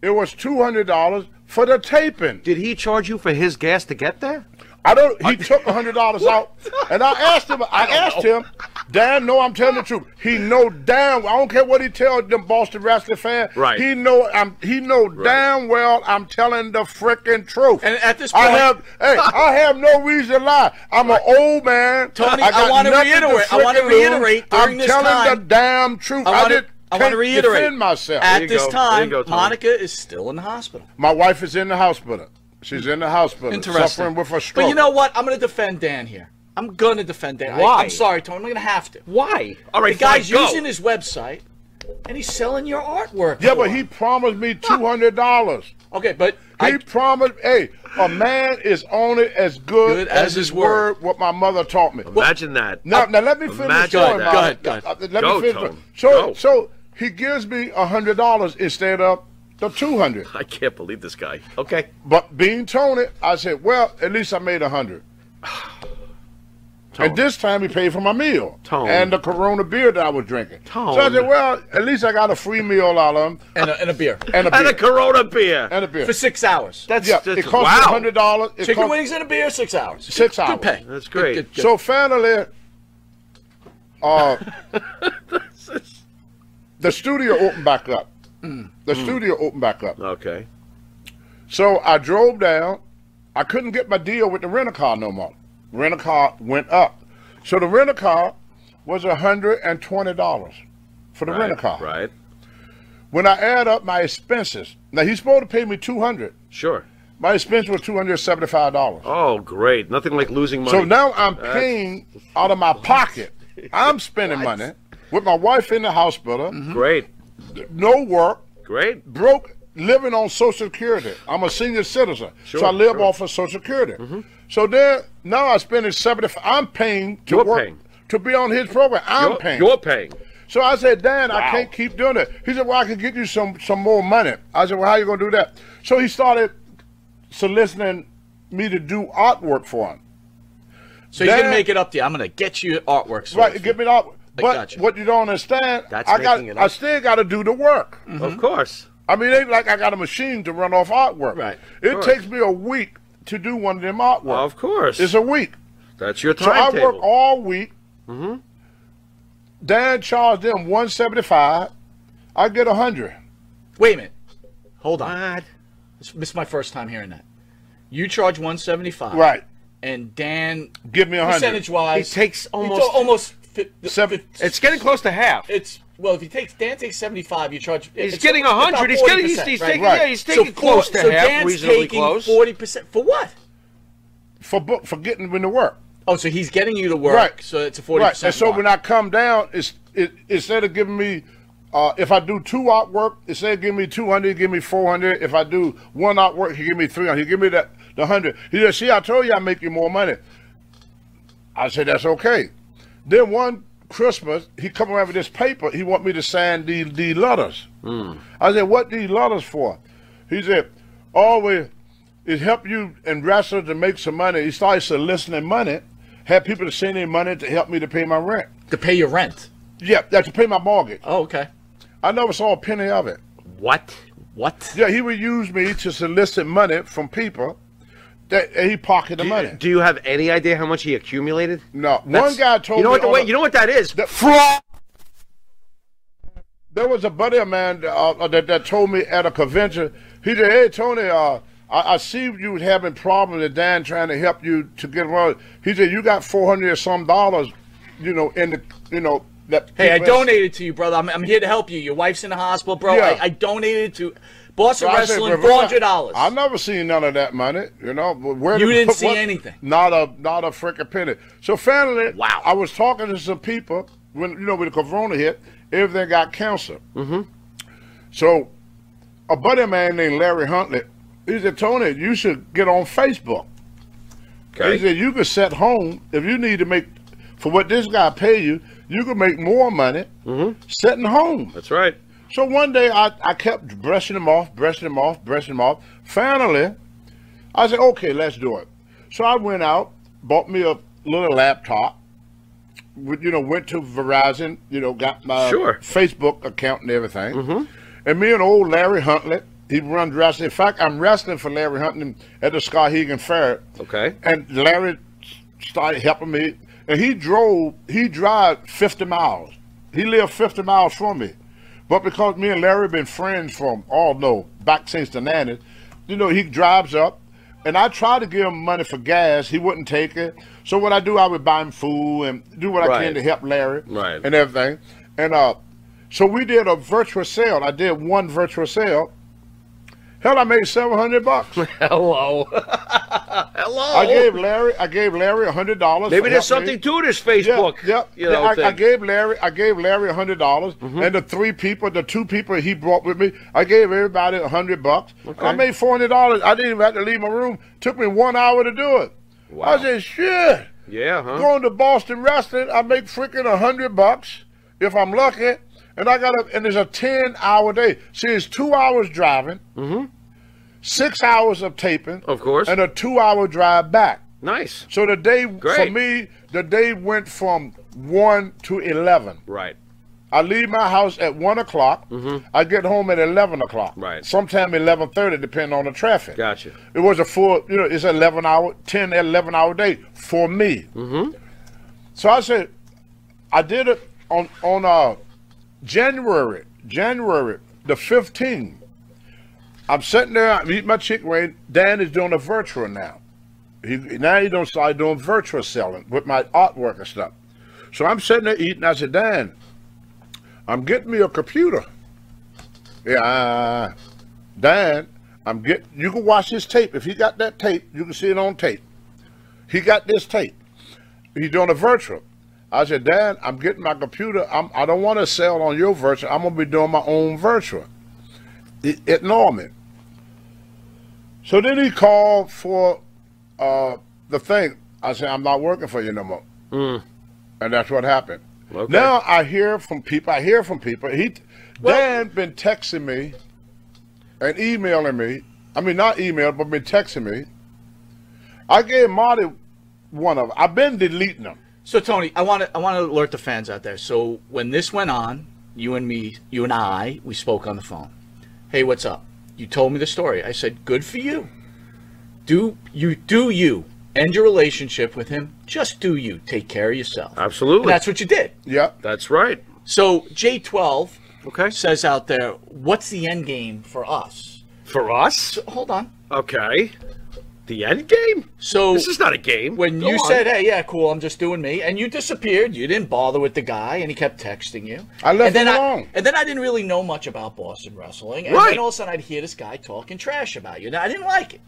it was two hundred dollars for the taping. Did he charge you for his gas to get there? I don't. He took a hundred dollars out, and I asked him. I, asked him, Dan. No, I'm telling the truth. He know damn. I don't care what he tell them Boston wrestling fans. Right. He know. I'm. He know damn well. I'm telling the freaking truth. And at this point, I point- have. Hey, I have no reason to lie. I'm an old man. Tony, got I wanna reiterate- I wanna frickin' lose. reiterate during I'm this telling time- the damn truth. I I, wanna- did. I want to reiterate. defend myself. At this go. Time, you go, Monica is still in the hospital. My wife is in the hospital. She's in the hospital, Interesting. suffering with a stroke. But you know what? I'm going to defend Dan here. I'm going to defend Dan. I- Why? I'm sorry, Tony. I'm going to have to. Why? All right, The guy's fine, go. using his website, and he's selling your artwork. yeah, but him. he promised me two hundred dollars. Okay, but He I, promised. Hey, a man is only as good, Good as, as his his word. What my mother taught me. Imagine that. Now, now let me finish. Imagine the that. Go ahead, go ahead. Let Go, me finish. Tone. So, Go. so he gives me a hundred dollars instead of the two hundred. I can't believe this guy. Okay. But being Tony, I said, well, at least I made a hundred. Tone. And this time he paid for my meal Tone. and the Corona beer that I was drinking. Tone. So I said, well, at least I got a free meal out of him and a, and a beer and a beer. And a Corona beer. and a beer. for six hours. That's, yeah, that's it cost wow. me hundred dollars. It Chicken cost- wings and a beer, six hours. Six good, hours. Good pay. That's great. Good, good, good. So finally, uh, the studio opened back up. Mm. The mm. studio opened back up. Okay. So I drove down. I couldn't get my deal with the rental car no more. Rental car went up. So the rental car was hundred and twenty dollars for the Right. rental car. Right. When I add up my expenses, now he's supposed to pay me two hundred. Sure. My expense was two hundred seventy-five dollars. Oh, great. Nothing like losing money. So now I'm paying out of my pocket. I'm spending money with my wife in the hospital, mm-hmm. Great. no work, Great. broke, living on Social Security. I'm a senior citizen, so I live sure. off of Social Security. Mm-hmm. So then now I'm spending seventy. I'm paying to You're work paying. to be on his program. I'm You're, paying. you're paying. So I said, Dan, I can't keep doing it. He said, Well, I can get you some some more money. I said, Well, how you gonna do that? So he started soliciting me to do artwork for him. so he's going to make it up to you. I'm going to get you artwork. Right, for give you. me that. But gotcha. what you don't understand, That's I got, I still got to do the work. Of course. I mean, ain't like I got a machine to run off artwork. Right. It course. takes me a week to do one of them artwork. Of course. It's a week. That's your So I timetable. work all week. Mm-hmm. Dan charged them one seventy five. I get a hundred. Wait a minute. Hold on. What? This, this is my first time hearing that. You charge 175 Right. And Dan, Give me a hundred. percentage wise, He takes almost- almost Seven- It's getting close to half. It's well, if he takes Dan takes seventy five, you charge. He's it's getting a hundred. He's getting. He's, 40%, he's right? taking. Right. Yeah, he's taking so close four- to so half. Dan's reasonably taking close. forty percent for what? for book for getting me to work. Oh, so he's getting you to work. Right. So it's a forty Right. percent. And so when I come down, it's it instead of giving me uh, if I do two artwork, instead of giving me two hundred, he give me four hundred. If I do one artwork, he give me three hundred. He give me that the hundred. He said, "See, I told you I make you more money." I said, "That's okay." Then one Christmas, he come around with this paper. He want me to sign these these letters. Hmm. I said, "What these letters for?" He said, "Always it help you and wrestlers to make some money." He started soliciting money, had people to send in money to help me to pay my rent. to pay your rent. Yeah, to pay my mortgage. Oh, okay. I never saw a penny of it. What? What? Yeah, he would use me to solicit money from people that he pocketed the Do money. do you have any idea how much he accumulated? no, one guy told You know me. what? The on way, a- you know what that is? the- Fraud. there was a buddy of mine uh, that, that told me at a convention. He said, "Hey Tony, uh, I, I see you having problems with Dan trying to help you to get around." He said, "You got four hundred or some dollars, you know, in the, you know." That Hey, I donated to you, brother. I'm, I'm here to help you. Your wife's in the hospital, bro. Yeah. I, I donated to Boston So Wrestling four hundred dollars. I've never seen none of that money. You know, where You didn't see anything. Not a not a freaking penny. So finally, Wow. I was talking to some people when you know when the corona hit, everything got canceled. Mm-hmm. So a buddy of mine named Larry Huntley, he said, Tony, you should get on Facebook. He said you could set home if you need to make for what this guy pay you, you could make more money mm-hmm. sitting home. That's right. So one day I, I kept brushing them off, brushing them off, brushing them off. Finally, I said, okay, let's do it. So I went out, bought me a little laptop, you know, went to Verizon, you know, got my Sure. Facebook account and everything. Mm-hmm. And me and old Larry Huntley, he runs wrestling. In fact, I'm wrestling for Larry Huntley at the Skowhegan Fair. Okay. And Larry started helping me. And he drove, he drive 50 miles. He lived 50 miles from me. But because me and Larry been friends from, oh no, back since the 90s, you know, he drives up. And I tried to give him money for gas. He wouldn't take it. So what I do, I would buy him food and do what I can to help Larry Right. and everything. And uh, So we did a virtual sale. I did one virtual sale. Hell, I made seven hundred bucks. Hello. Hello. I gave Larry. I gave Larry a hundred dollars. Maybe there's something to this Facebook. Yeah, You know, I, I. Gave Larry. I gave Larry a hundred dollars, mm-hmm. and the three people, the two people he brought with me, I gave everybody a hundred bucks. Okay. I made four hundred dollars. I didn't even have to leave my room. Took me one hour to do it. Wow. I said, shit. yeah, huh? Going to Boston wrestling, I make freaking a hundred bucks if I'm lucky, and I got a and it's a ten hour day. See, it's two hours driving, mm-hmm. Six hours of taping, Mm-hmm. Of course. and a two hour drive back. Nice. So the day for me, the day went from one to eleven. Right. I leave my house at one o'clock. I get home at eleven o'clock. Mm-hmm. Right. Sometime eleven thirty, depending on the traffic. Gotcha. It was a full, you know, it's 11 hour, 10, 11 hour day for me. Mm-hmm. So I said, I did it on, on uh, January, January the 15th. I'm sitting there, I'm eating my chicken wing. Dan is doing a virtual now. He, now he don't start doing virtual selling with my artwork and stuff. So I'm sitting there eating. I said, Dan, I'm getting me a computer. Yeah, uh, Dan, I'm get. You can watch his tape. If he got that tape, you can see it on tape. He got this tape. He's doing a virtual. I said, Dan, I'm getting my computer. I'm, I don't want to sell on your virtual. I'm gonna be doing my own virtual. It, ignore me. So then he called for uh, the thing. I said, I'm not working for you no more. And that's what happened. Okay. Now I hear from people. I hear from people. He, Dan, been texting me and emailing me. I mean, not email, but been texting me. I gave Marty one of. Them. I've been deleting them. So Tony, I want to I want to alert the fans out there. So when this went on, you and me, you and I, we spoke on the phone. Hey, what's up? You told me the story. I said, "Good for you. Do you do you end your relationship with him? Just do you. Take care of yourself." Absolutely. And that's what you did. Yeah. That's right. So J12 Okay. says out there, "What's the end game for us?" For us? So, hold on. Okay. The end game? So This is not a game. when Go you on. said, "Hey, yeah, cool, I'm just doing me," and you disappeared, you didn't bother with the guy, and he kept texting you. I left and then him I, alone. And then I didn't really know much about Boston wrestling, and Right. then all of a sudden I'd hear this guy talking trash about you. Now I didn't like it,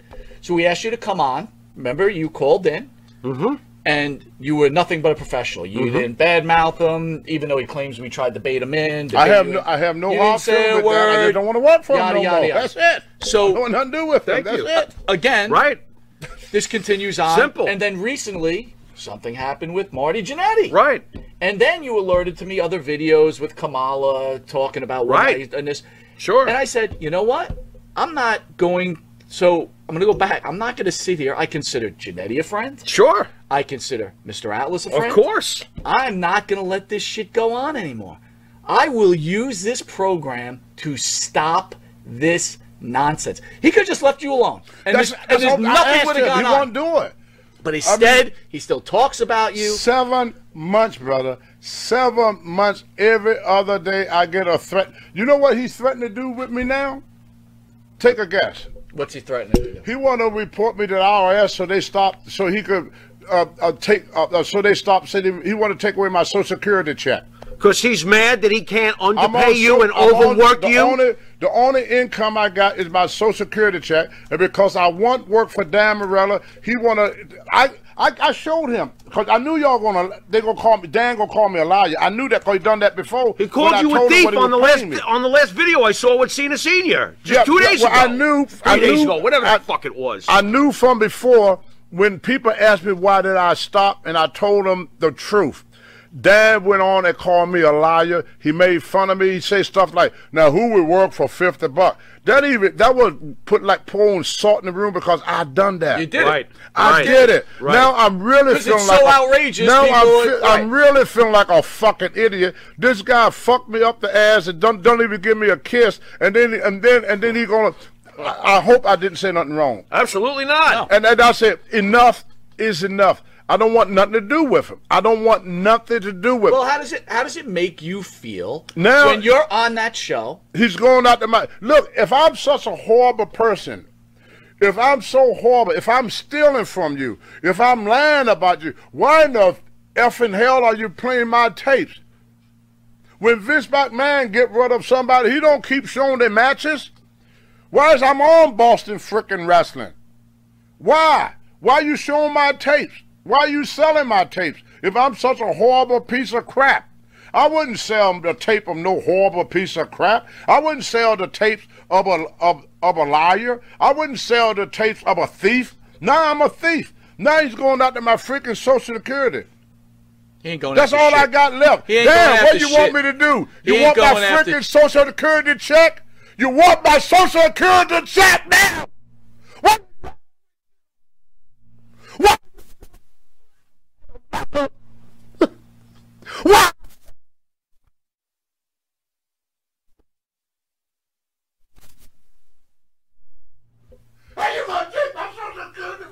so we asked you to come on. Remember, you called in, Mm-hmm. and you were nothing but a professional. You didn't badmouth him, even though he claims we tried to bait him in. I have no. in. I have no You didn't hard say a that. I don't want to work for him Yada, no yada, more. yada. That's it. So- I don't want nothing to do with him. Thank That's you. it. Again, Right. This continues on. Simple. And then recently, something happened with Marty Jannetty. Right. And then you alerted to me other videos with Kamala talking about what Right. I, and this. Sure. And I said, you know what? I'm not going. So I'm going to go back. I'm not going to sit here. I consider Jannetty a friend. Sure. I consider Mr. Atlas a friend. Of course. I'm not going to let this shit go on anymore. I will use this program to stop this nonsense. He could have just left you alone, and, That's, this, and there's nothing would have gone He on. won't do it. But instead, he still talks about you. Seven months, brother. Seven months. Every other day, I get a threat. You know what he's threatening to do with me now? Take a guess. What's he threatening to do? He want to report me to the IRS so they stop, so he could uh, uh, take, uh, uh, so they stop sending. He want to take away my Social Security check. Because he's mad that he can't underpay you so- and I'm overwork the you. Only, the only income I got is my Social Security check, and because I want work for Dan Morella, he wanna. I I, I showed him because I knew y'all gonna. They gonna call me. Dan gonna call me a liar. I knew that because he done that before. he called you a thief on the last me. on the last video I saw with Cena Senior just Yeah, two yeah, days well, ago. I knew- three I days knew- ago, whatever I- the fuck it was. I knew from before when people asked me why did I stop, and I told them the truth. Dan went on and called me a liar. He made fun of me. He say stuff like, "Now who would work for fifty bucks?" That even that was put like pouring salt in the room because I done that. You did it. right. I right. did it. Right. Now I'm really feeling it's like so a- outrageous, Now I'm, people- fe- I'm really feeling like a fucking idiot. This guy fucked me up the ass and don't don't even give me a kiss, and then and then and then he gonna. I, I hope I didn't say nothing wrong. Absolutely not. And then I said, enough is enough. I don't want nothing to do with him. I don't want nothing to do with Well, him. how does it how does it make you feel Now- when you're on that show? He's going out to my look. If I'm such a horrible person, if I'm so horrible, if I'm stealing from you, if I'm lying about you, why in the effing hell are you playing my tapes? when Vince McMahon get rid of somebody, he don't keep showing their matches. Why is I'm on Boston frickin' wrestling? Why? Why are you showing my tapes? Why are you selling my tapes? If I'm such a horrible piece of crap, I wouldn't sell the tape of no horrible piece of crap. I wouldn't sell the tapes of a of, of a liar. I wouldn't sell the tapes of a thief. Now I'm a thief. Now he's going after my freaking social security. He ain't going That's all I got left. He ain't going Damn, what you want me to do? You want my freaking social security check? You want my social security check now? What? What? What? Are you gonna take my social security?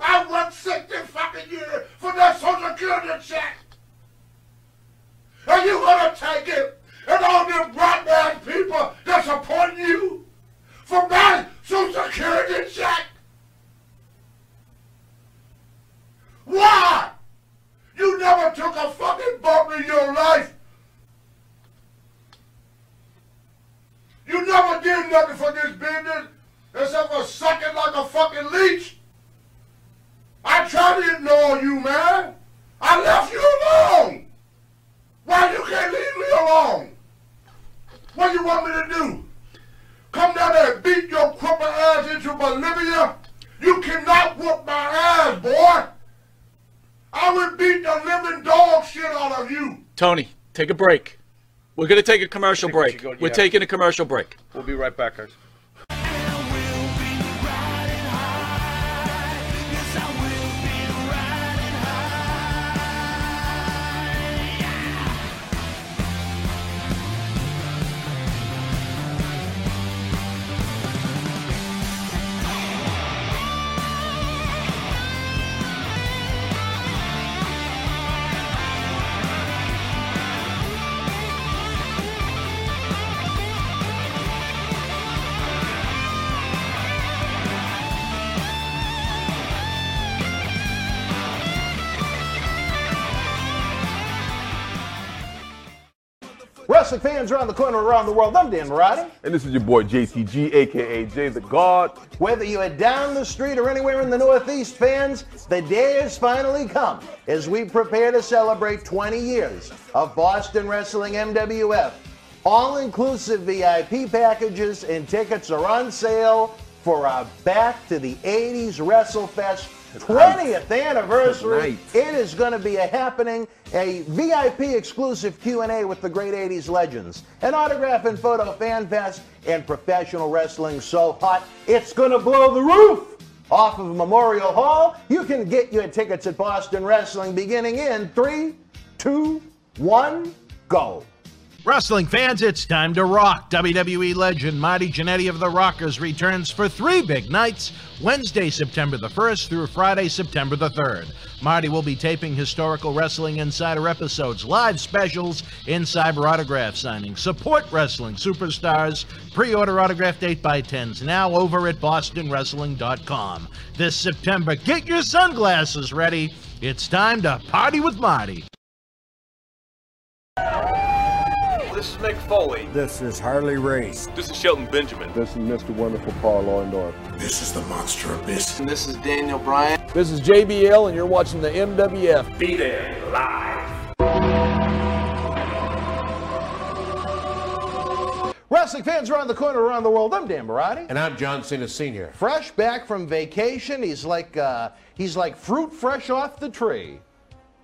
I worked 60 fucking years for that social security check. Are you gonna take it? And all them people that support you for social security check? Why? You never took a fucking bump in your life. You never did nothing for this business except for sucking like a fucking leech. I tried to ignore you, man. I left you alone. Why you can't leave me alone? What you want me to do? Come down there and beat your crippled ass into Bolivia? You cannot whoop my ass, boy. I would beat the living dog shit out of you. Tony, take a break. We're going to take a commercial break. should go- We're taking a commercial break. We'll be right back, guys. Wrestling fans around the corner, around the world, I'm Dan Mirade. And this is your boy JCG, aka Jay the God. Whether you are down the street or anywhere in the Northeast, fans, the day has finally come as we prepare to celebrate 20 years of Boston Wrestling MWF. All inclusive VIP packages and tickets are on sale for our Back to the 80s WrestleFest 20th anniversary. It is going to be a happening, a VIP exclusive Q&A with the great 80s legends, an autograph and photo fan fest, and professional wrestling so hot it's going to blow the roof off of Memorial Hall. You can get your tickets at Boston Wrestling beginning in three, two, one, go. Wrestling fans, it's time to rock. WWE legend Marty Jannetty of the Rockers returns for three big nights Wednesday, September the 1st through Friday, September the 3rd. Marty will be taping historical Wrestling Insider episodes, live specials, Insider autograph signings, support wrestling superstars, pre order autographed 8x10s now over at BostonWrestling.com. This September, get your sunglasses ready. It's time to party with Marty. This is Mick Foley. This is Harley Race. This is Shelton Benjamin. This is Mr. Wonderful Paul Orndorff. This is the monster abyss. And this is Daniel Bryan. This is JBL, and you're watching the MWF. Be there live. Wrestling fans around the corner, around the world, I'm Dan Mirade. And I'm John Cena Sr. Fresh back from vacation, he's like uh, he's like fruit fresh off the tree.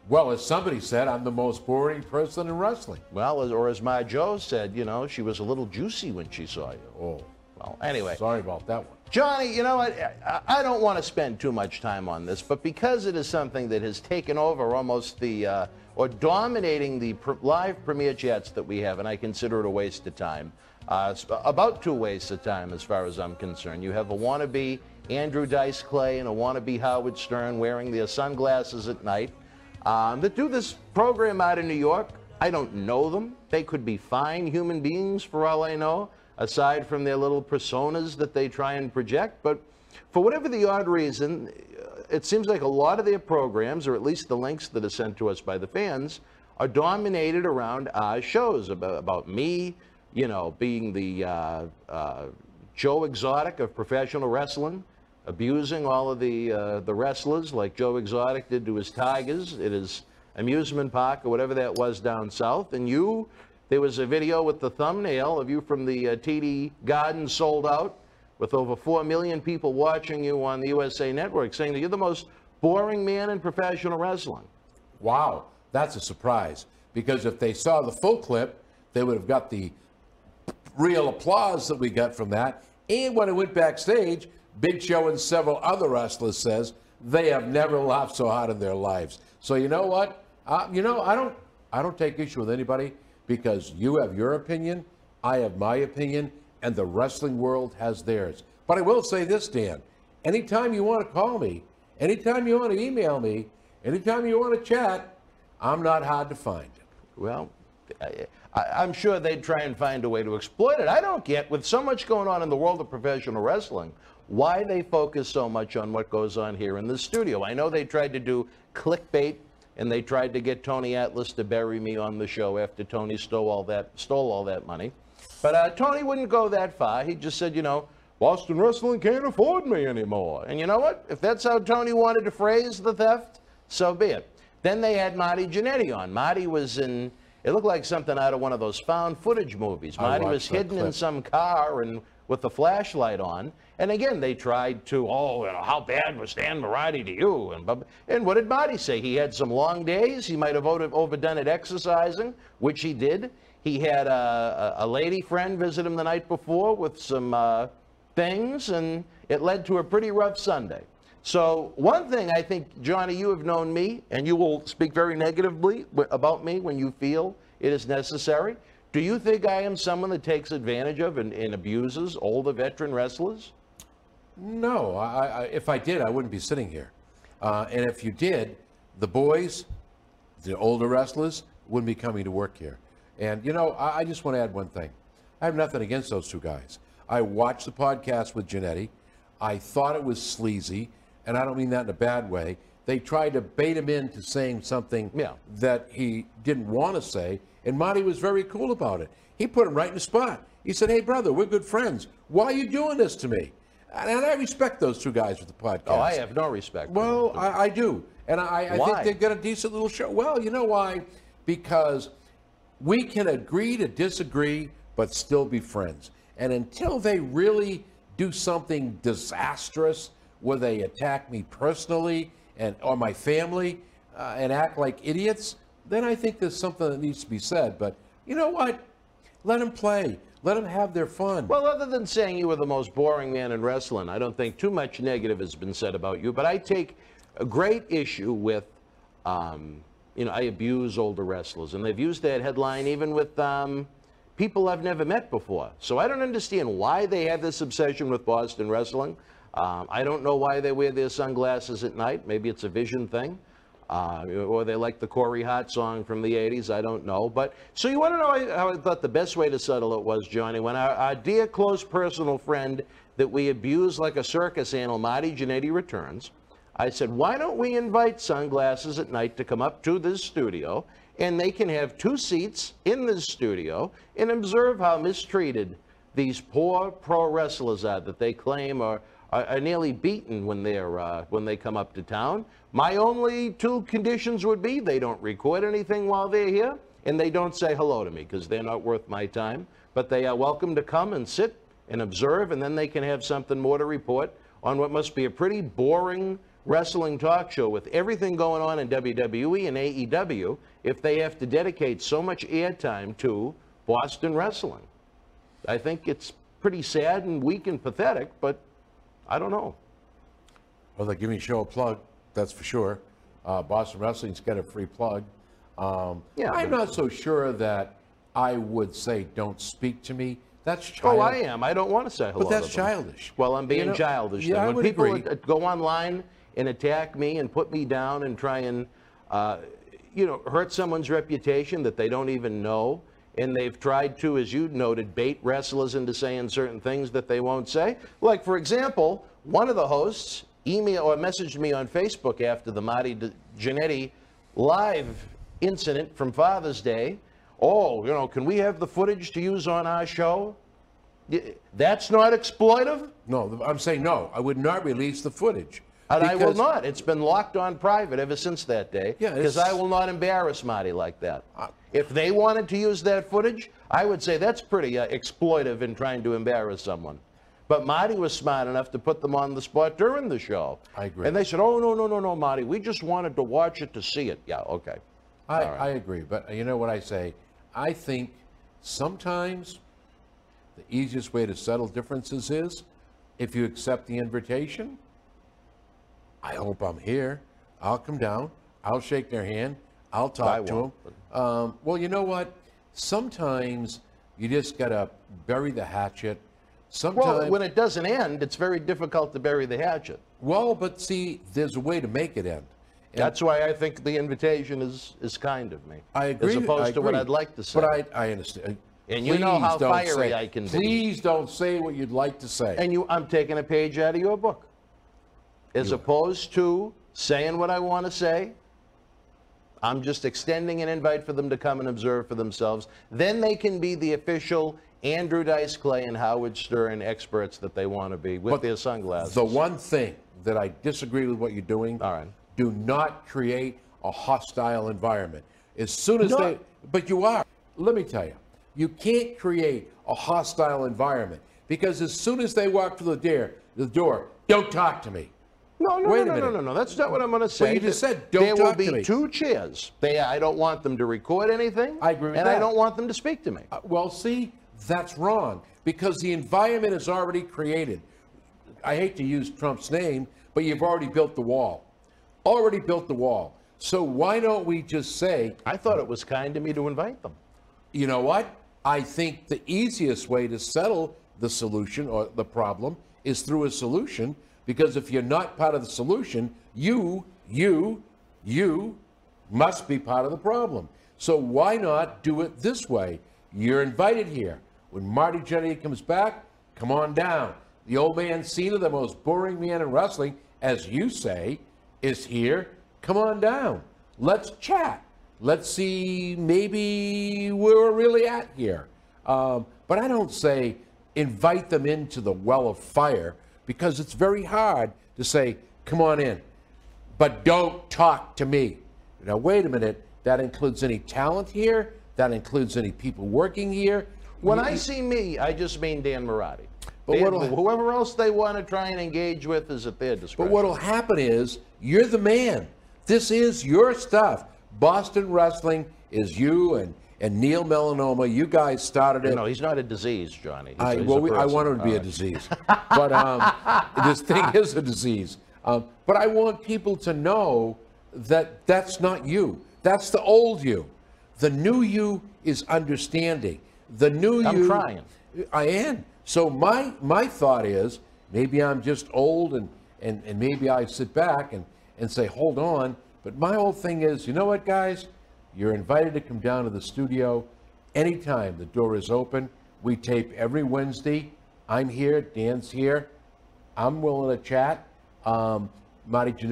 Well, as somebody said, I'm the most boring person in wrestling. Well, or as my Joe said, you know, she was a little juicy when she saw you. Oh, Well, anyway, sorry about that one. Johnny, you know what? I, I don't want to spend too much time on this, but because it is something that has taken over almost the uh, or dominating the pr- live premiere chats that we have, and I consider it a waste of time. Uh, about two wastes of time, as far as I'm concerned. You have a wannabe Andrew Dice Clay and a wannabe Howard Stern wearing their sunglasses at night um, that do this program out in New York. I don't know them. They could be fine human beings for all I know, aside from their little personas that they try and project. But for whatever the odd reason, uh, it seems like a lot of their programs, or at least the links that are sent to us by the fans, are dominated around our shows about, about me, you know, being the uh, uh, Joe Exotic of professional wrestling, abusing all of the uh, the wrestlers like Joe Exotic did to his Tigers at his amusement park or whatever that was down south. And you, there was a video with the thumbnail of you from the uh, TD Garden sold out with over 4 million people watching you on the USA Network saying that you're the most boring man in professional wrestling. Wow, that's a surprise. Because if they saw the full clip, they would have got the real applause that we got from that. And when I went backstage, Big Show and several other wrestlers says they have never laughed so hard in their lives. So you know what? Uh, you know I don't I don't take issue with anybody because you have your opinion, I have my opinion, and the wrestling world has theirs. But I will say this, Dan. Anytime you want to call me, anytime you want to email me, anytime you want to chat, I'm not hard to find. Well, I, I'm sure they'd try and find a way to exploit it. I don't get, with so much going on in the world of professional wrestling, why they focus so much on what goes on here in the studio. I know they tried to do clickbait and they tried to get Tony Atlas to bury me on the show after Tony stole all that stole all that money. But uh, Tony wouldn't go that far. He just said, you know, Boston Wrestling can't afford me anymore. And you know what? If that's how Tony wanted to phrase the theft, so be it. Then they had Marty Jannetty on. Marty was in, it looked like something out of one of those found footage movies. Marty was hidden in some car and with the flashlight on. And again, they tried to, oh, you know, how bad was Dan Mirade to you? And, and what did Marty say? He had some long days. He might have overdone it exercising, which he did. He had a, a, lady friend visit him the night before with some uh, things, and it led to a pretty rough Sunday. So, one thing I think, Johnny, you have known me, and you will speak very negatively about me when you feel it is necessary. Do you think I am someone that takes advantage of and, and abuses older veteran wrestlers? No, I, I, if I did, I wouldn't be sitting here. Uh, and if you did, the boys, the older wrestlers, wouldn't be coming to work here. And, you know, I, I just want to add one thing. I have nothing against those two guys. I watched the podcast with Jannetty. I thought it was sleazy, and I don't mean that in a bad way. They tried to bait him into saying something Yeah. that he didn't want to say, and Monte was very cool about it. He put him right in the spot. He said, "Hey, brother, we're good friends. Why are you doing this to me?" And, and I respect those two guys with the podcast. Oh, I have no respect. Well. I, I do, and I, I think they've got a decent little show. Well, you know why? Because we can agree to disagree, but still be friends. And until they really do something disastrous, where they attack me personally and or my family uh, and act like idiots, then I think there's something that needs to be said. But you know what? Let them play. Let them have their fun. Well, other than saying you were the most boring man in wrestling, I don't think too much negative has been said about you. But I take a great issue with, um, you know, I abuse older wrestlers, and they've used that headline even with um, people I've never met before. So I don't understand why they have this obsession with Boston wrestling. Um, I don't know why they wear their sunglasses at night. Maybe it's a vision thing. Uh, or they like the Corey Hart song from the 80s. I don't know. But so you want to know how I- thought the best way to settle it was, Johnny, when our, our dear close personal friend that we abuse like a circus animal, Marty Jannetty, returns. I said, why don't we invite Sunglasses at Night to come up to this studio and they can have two seats in this studio and observe how mistreated these poor pro wrestlers are that they claim are, are, nearly beaten when they're uh, when they come up to town. My only two conditions would be they don't record anything while they're here and they don't say hello to me because they're not worth my time. But they are welcome to come and sit and observe, and then they can have something more to report on what must be a pretty boring wrestling talk show with everything going on in WWE and AEW if they have to dedicate so much airtime to Boston wrestling. I think it's pretty sad and weak and pathetic, but I don't know. Well, they give me a show a plug, that's for sure. Uh, Boston Wrestling's got a free plug. Um, Yeah, I'm not so sure that I would say don't speak to me. That's childish. Oh. I am. I don't want to say hello. But that's childish. Well, I'm being You know, childish. yeah, then. I when would people agree. uh, go online and attack me and put me down and try and, uh, you know, hurt someone's reputation that they don't even know, and they've tried to, as you noted, bait wrestlers into saying certain things that they won't say. Like, for example, one of the hosts email or messaged me on Facebook after the Marty Jannetty live incident from Father's Day. Oh, you know, can we have the footage to use on our show? That's not exploitive? No, I'm saying no. I would not release the footage. And I will not. It's been locked on private ever since that day. Yeah, Because it's- I will not embarrass Marty like that. Uh, if they wanted to use that footage, I would say that's pretty uh, exploitive in trying to embarrass someone. But Marty was smart enough to put them on the spot during the show. I agree. And they said, "Oh no, no, no, no, Marty. We just wanted to watch it to see it." Yeah, okay. I, right. I agree, but you know what I say? I think sometimes the easiest way to settle differences is if you accept the invitation. I hope I'm here. I'll come down. I'll shake their hand. I'll talk to them. Um, well, you know what? Sometimes you just gotta bury the hatchet. Sometimes, Well, when it doesn't end, it's very difficult to bury the hatchet. well, but see, there's a way to make it end. And That's why I think the invitation is is kind of me. I agree. As opposed I to what. I'd like to say. But I, I understand. And you know how Please don't fiery say- I can be. Please don't say what you'd like to say. And you, I'm taking a page out of your book. As opposed to saying what I want to say, I'm just extending an invite for them to come and observe for themselves. Then they can be the official Andrew Dice Clay and Howard Stern experts that they want to be with But their sunglasses. The one thing that I disagree with what you're doing. All right. Do not create a hostile environment. As soon as No. they, but you are. Let me tell you, you can't create a hostile environment because as soon as they walk through the door, the door, don't talk to me. No, no, Wait no, no, no, no, no. That's not what I'm going to say. Well, you just said, don't there will be me. two chairs. They, I don't want them to record anything. I agree with and I don't want them to speak to me. Uh, Well, see, that's wrong because the environment is already created. I hate to use Trump's name, but you've already built the wall. Already built the wall. So why don't we just say, I thought it was kind of me to invite them. you know what? I think the easiest way to settle the solution or the problem is through a solution because if you're not part of the solution, you, you, you must be part of the problem. So why not do it this way? You're invited here. When Marty Jannetty comes back, come on down. The old man Cena, the most boring man in wrestling, as you say, is here. Come on down. Let's chat. Let's see maybe where we're really at here. Um, but I don't say invite them into the well of fire because it's very hard to say, come on in, but don't talk to me. Now, wait a minute. That includes any talent here. That includes any people working here. When I see me, I just mean Dan Mirade. But Dan- what'll- whoever else they want to try and engage with is at their discretion. But what'll happen is you're the man. This is your stuff. Boston wrestling is you and, and Neil Melanoma. You guys started it. no, he's not a disease, Johnny. He's, I, he's well, we, I want him to be a disease, but um, this thing is a disease. Um, but I want people to know that that's not you. That's the old you. The new you is understanding. The new I'm you. trying. I am. So my my thought is maybe I'm just old and and, and maybe I sit back and, and say, hold on. But my whole thing is, you know what, guys? You're invited to come down to the studio anytime. The door is open. We tape every Wednesday. I'm here. Dan's here. I'm willing to chat. Um, Marty